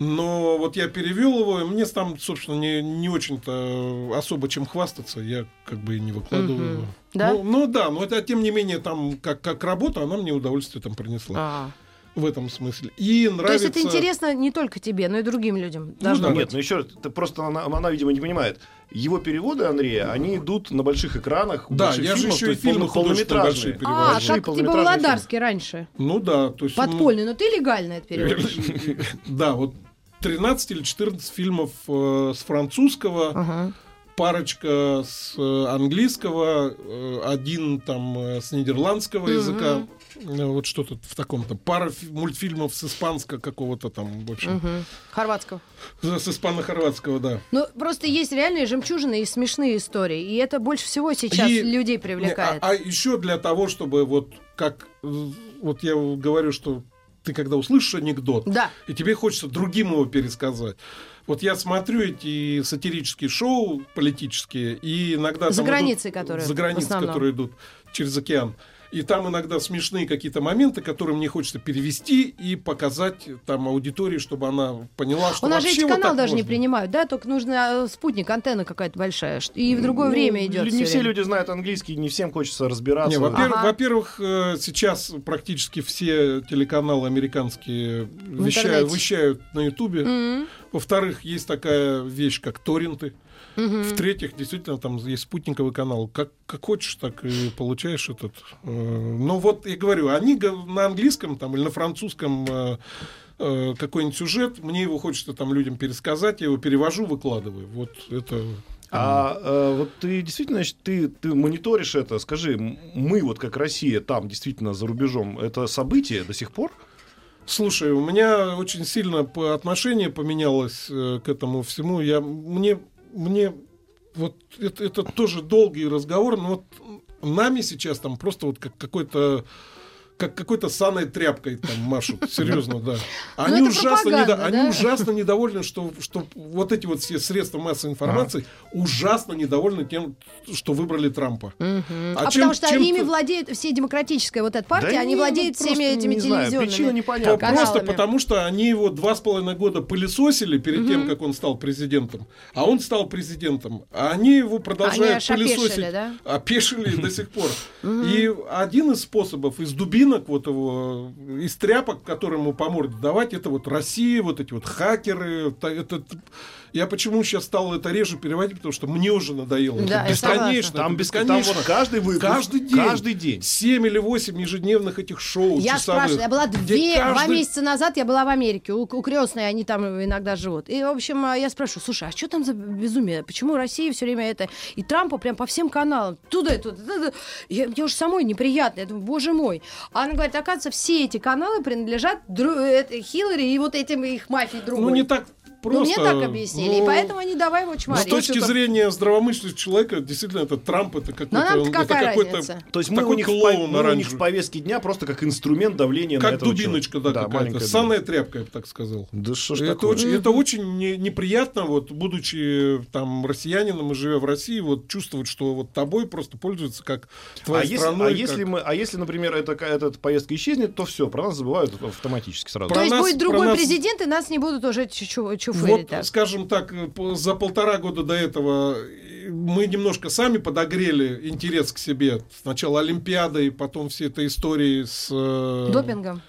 [SPEAKER 3] Но вот я перевел его, и мне там, собственно, не, не очень-то особо чем хвастаться, я как бы и не выкладываю.
[SPEAKER 1] Мгм. Да?
[SPEAKER 3] Ну, ну да, но это тем не менее там как, как работа, она мне удовольствие там принесла.
[SPEAKER 1] А.
[SPEAKER 3] в этом смысле. И
[SPEAKER 1] То
[SPEAKER 3] нравится...
[SPEAKER 1] есть это интересно не только тебе, но и другим людям. Должно
[SPEAKER 3] да.
[SPEAKER 1] быть.
[SPEAKER 2] Нет, ну еще раз, ты просто она, она, видимо, не понимает. Его переводы, Андрея, они идут на больших экранах.
[SPEAKER 3] Да,
[SPEAKER 2] больших
[SPEAKER 3] я же
[SPEAKER 2] фильмах,
[SPEAKER 3] еще и фильмы
[SPEAKER 2] полнометражные.
[SPEAKER 1] А,
[SPEAKER 2] Большие
[SPEAKER 1] как типа Володарский раньше.
[SPEAKER 3] Ну да, то есть... ну,
[SPEAKER 1] Подпольный, но ты легально это переводишь. [LAUGHS]
[SPEAKER 3] Да, вот 13 или 14 фильмов э, с французского,
[SPEAKER 1] Ага.
[SPEAKER 3] Парочка с э, английского, э, один там э, с нидерландского языка. Э, Вот что-то в таком-то. Пара фи- мультфильмов с испанского какого-то там, в общем.
[SPEAKER 1] Мгм. Хорватского.
[SPEAKER 3] С испано-хорватского, да.
[SPEAKER 1] Ну, просто есть реальные жемчужины и смешные истории. И это больше всего сейчас
[SPEAKER 3] И-
[SPEAKER 1] людей
[SPEAKER 3] Не,
[SPEAKER 1] привлекает.
[SPEAKER 3] а, еще для того, чтобы вот как вот я говорю, что ты когда услышишь анекдот,
[SPEAKER 1] Да.
[SPEAKER 3] и тебе хочется другим его пересказать. Вот я смотрю эти сатирические шоу политические, и иногда
[SPEAKER 1] За границей,
[SPEAKER 3] идут-
[SPEAKER 1] которые,
[SPEAKER 3] за границей, которые идут через океан. И там иногда смешные какие-то моменты, которые мне хочется перевести и показать там аудитории, чтобы она поняла, что
[SPEAKER 1] У нас же эти
[SPEAKER 3] вот
[SPEAKER 1] каналы
[SPEAKER 3] так
[SPEAKER 1] даже не
[SPEAKER 3] можно.
[SPEAKER 1] принимают, да? Только нужно э, спутник, антенна какая-то большая. И в другое
[SPEAKER 2] Ну,
[SPEAKER 1] время идет.
[SPEAKER 2] Не все люди знают английский, не всем хочется разбираться.
[SPEAKER 3] Не, во-первых,
[SPEAKER 1] Ага.
[SPEAKER 3] во-первых, э, сейчас практически все телеканалы американские вещают, вещают на Ютубе. Во-вторых, есть такая вещь, как торренты. В-третьих, действительно, там есть спутниковый канал. Как, как хочешь, так и получаешь этот. э, Ну вот, я говорю, они на английском там, или на французском э, э, какой-нибудь сюжет, мне его хочется там людям пересказать, я его перевожу, выкладываю. Вот это...
[SPEAKER 2] А э, вот ты действительно, значит, ты, ты мониторишь это, скажи, мы вот как Россия там действительно за рубежом, это событие до сих пор?
[SPEAKER 3] Слушай, у меня очень сильно отношение поменялось к этому всему. Я, мне, мне вот это, это тоже долгий разговор, но вот нами сейчас там просто вот как какой-то как какой-то саной тряпкой там машут, [LAUGHS] серьезно, да. Они
[SPEAKER 1] Ну, это
[SPEAKER 3] ужасно, недо- они
[SPEAKER 1] да?
[SPEAKER 3] ужасно недовольны, что, что вот эти вот все средства массовой информации ужасно недовольны тем, что выбрали Трампа.
[SPEAKER 1] А,
[SPEAKER 3] чем-
[SPEAKER 1] потому что
[SPEAKER 3] чем
[SPEAKER 1] ими владеет все демократическая вот эта партия,
[SPEAKER 2] Да
[SPEAKER 1] они
[SPEAKER 2] не,
[SPEAKER 1] владеют
[SPEAKER 2] ну,
[SPEAKER 1] всеми
[SPEAKER 2] просто
[SPEAKER 1] этими
[SPEAKER 2] не знаю,
[SPEAKER 1] телевизионными.
[SPEAKER 3] То
[SPEAKER 2] непонятна.
[SPEAKER 1] каналами.
[SPEAKER 3] Просто потому, что они его два с половиной года пылесосили перед тем, как он стал президентом, а он стал президентом, а они его продолжают
[SPEAKER 1] Они аж опешили,
[SPEAKER 3] пылесосить.
[SPEAKER 1] да?
[SPEAKER 3] Опешили до сих пор. И один из способов из дубинок вот его, из тряпок, которым ему по морде давать, это вот Россия, вот эти вот хакеры. та- это- я почему сейчас стал это реже переводить, потому что мне уже надоело.
[SPEAKER 1] Да,
[SPEAKER 3] это бесконечно.
[SPEAKER 2] Там, без, там
[SPEAKER 3] бесконечно.
[SPEAKER 2] вот каждый выпуск,
[SPEAKER 3] Каждый день.
[SPEAKER 2] каждый день.
[SPEAKER 3] 7 или 8 ежедневных этих шоу
[SPEAKER 1] Я
[SPEAKER 3] часовых,
[SPEAKER 1] спрашиваю, я была две, два
[SPEAKER 3] каждый-
[SPEAKER 1] месяца назад, я была в Америке, у, у крестной, они там иногда живут. И, в общем, а, я спрашиваю, слушай, а что там за безумие? Почему Россия все время это... И Трампа прям по всем каналам, туда и туда. туда. Я, мне уже самой неприятно, я думаю, боже мой. А она говорит, оказывается, все эти каналы принадлежат дру- это, Хиллари и вот этим их мафии другой.
[SPEAKER 3] Ну, не так просто.
[SPEAKER 1] Ну, мне так объяснили, и
[SPEAKER 3] ну,
[SPEAKER 1] поэтому они давай его
[SPEAKER 3] С
[SPEAKER 1] чморить.
[SPEAKER 3] точки зрения здравомыслящего человека, действительно, это Трамп, это какой-то...
[SPEAKER 1] Ну,
[SPEAKER 3] это какой-то
[SPEAKER 1] разница?
[SPEAKER 2] То есть мы
[SPEAKER 3] такой
[SPEAKER 2] у, них в,
[SPEAKER 3] клоун
[SPEAKER 2] пов- мы у них в повестке дня просто как инструмент давления на
[SPEAKER 3] Как
[SPEAKER 2] этого
[SPEAKER 3] дубиночка, да,
[SPEAKER 2] человека.
[SPEAKER 3] какая-то.
[SPEAKER 2] маленькая
[SPEAKER 3] Санная тряпка, я бы так сказал.
[SPEAKER 2] Да что ж
[SPEAKER 3] Это
[SPEAKER 2] такое?
[SPEAKER 3] очень, это очень не- неприятно, вот, будучи там россиянином и живя в России, вот чувствовать, что вот тобой просто пользуются как
[SPEAKER 2] А
[SPEAKER 3] твоей
[SPEAKER 2] если,
[SPEAKER 3] страной.
[SPEAKER 2] а,
[SPEAKER 3] как-
[SPEAKER 2] если мы, а если, например, эта, эта поездка исчезнет, то все, про нас забывают автоматически сразу.
[SPEAKER 1] То есть
[SPEAKER 3] нас-
[SPEAKER 1] будет другой
[SPEAKER 3] нас-
[SPEAKER 1] президент, и нас не будут уже чу- чуфырить.
[SPEAKER 3] Вот,
[SPEAKER 1] так.
[SPEAKER 3] скажем так, э, за полтора года до этого э, мы немножко сами подогрели интерес к себе. Сначала Олимпиадой, потом все этой истории с, э,
[SPEAKER 1] Допингом.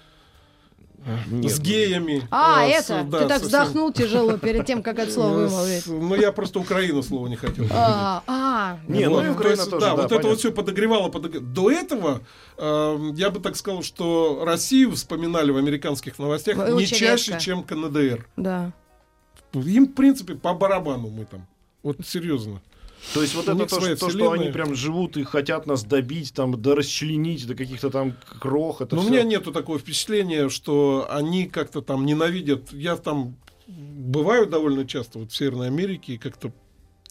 [SPEAKER 2] Нет.
[SPEAKER 3] с геями.
[SPEAKER 1] А,
[SPEAKER 3] с-
[SPEAKER 1] это?
[SPEAKER 3] да,
[SPEAKER 1] Ты так
[SPEAKER 3] со всем-
[SPEAKER 1] вздохнул тяжело [LAUGHS] перед тем, как это слово
[SPEAKER 3] э,
[SPEAKER 1] вымолвить.
[SPEAKER 3] с- Ну, я просто Украину слова не хотел.
[SPEAKER 1] А, а,
[SPEAKER 2] Не, ну и Украина
[SPEAKER 3] есть,
[SPEAKER 2] тоже,
[SPEAKER 3] да,
[SPEAKER 2] да,
[SPEAKER 3] вот это вот все подогревало, подогре- До этого э, я бы так сказал, что Россию вспоминали в американских новостях не чаще, чем КНДР.
[SPEAKER 1] да.
[SPEAKER 3] Им, в принципе, по барабану мы там. Вот серьезно.
[SPEAKER 2] То есть вот
[SPEAKER 3] У
[SPEAKER 2] это то, что, то, что они прям живут и хотят нас добить, там, до расчленить, до каких-то там крох. Это
[SPEAKER 3] Но у
[SPEAKER 2] всё.
[SPEAKER 3] меня нету такого впечатления, что они как-то там ненавидят. Я там бываю довольно часто вот в Северной Америке, и как-то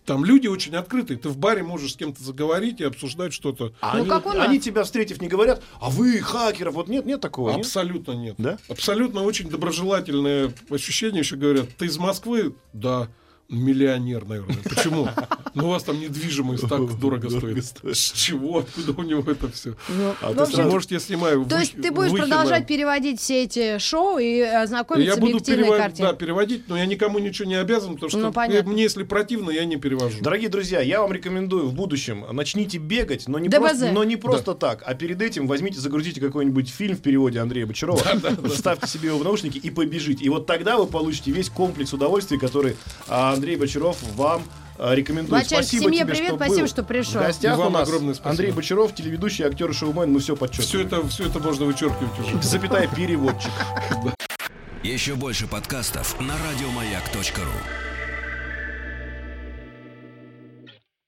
[SPEAKER 3] там люди очень открытые. Ты в баре можешь с кем-то заговорить и обсуждать что-то.
[SPEAKER 2] А
[SPEAKER 1] Ну,
[SPEAKER 2] они,
[SPEAKER 1] как у нас.
[SPEAKER 2] они тебя встретив не говорят, а вы хакеров, вот нет, нет такого. нет?
[SPEAKER 3] Абсолютно нет.
[SPEAKER 2] Да?
[SPEAKER 3] Абсолютно очень доброжелательное ощущение. Еще говорят, ты из Москвы? Да. Миллионер, наверное. Почему? Ну, у вас там недвижимость так дорого стоит. С чего? Откуда у него это все?
[SPEAKER 1] Ну,
[SPEAKER 2] А
[SPEAKER 3] Может, я снимаю
[SPEAKER 1] То есть ты будешь продолжать переводить все эти шоу и ознакомиться с объективной картиной?
[SPEAKER 3] да, переводить, но я никому ничего не обязан, потому что
[SPEAKER 1] Ну,
[SPEAKER 3] мне, если противно, я не перевожу.
[SPEAKER 2] Дорогие друзья, я вам рекомендую в будущем начните бегать, но не, просто, но не просто так, а перед этим возьмите, загрузите какой-нибудь фильм в переводе Андрея Бочарова, [LAUGHS] вставьте себе его в наушники и побежите. И вот тогда вы получите весь комплекс удовольствий, который а, Андрей Бочаров вам а, рекомендует.
[SPEAKER 1] Вачаль,
[SPEAKER 2] спасибо
[SPEAKER 1] семье
[SPEAKER 2] тебе,
[SPEAKER 1] привет,
[SPEAKER 2] что
[SPEAKER 1] спасибо,
[SPEAKER 2] был.
[SPEAKER 1] что пришел.
[SPEAKER 2] В гостях
[SPEAKER 3] И вам
[SPEAKER 2] у нас
[SPEAKER 3] огромное спасибо.
[SPEAKER 2] Андрей Бочаров, телеведущий, актер и шоумен, мы все
[SPEAKER 3] Все
[SPEAKER 2] подчеркиваем.
[SPEAKER 3] это, все это можно вычеркивать уже. [LAUGHS]
[SPEAKER 2] Запятая переводчик.
[SPEAKER 4] Еще больше подкастов на радиомаяк.ру.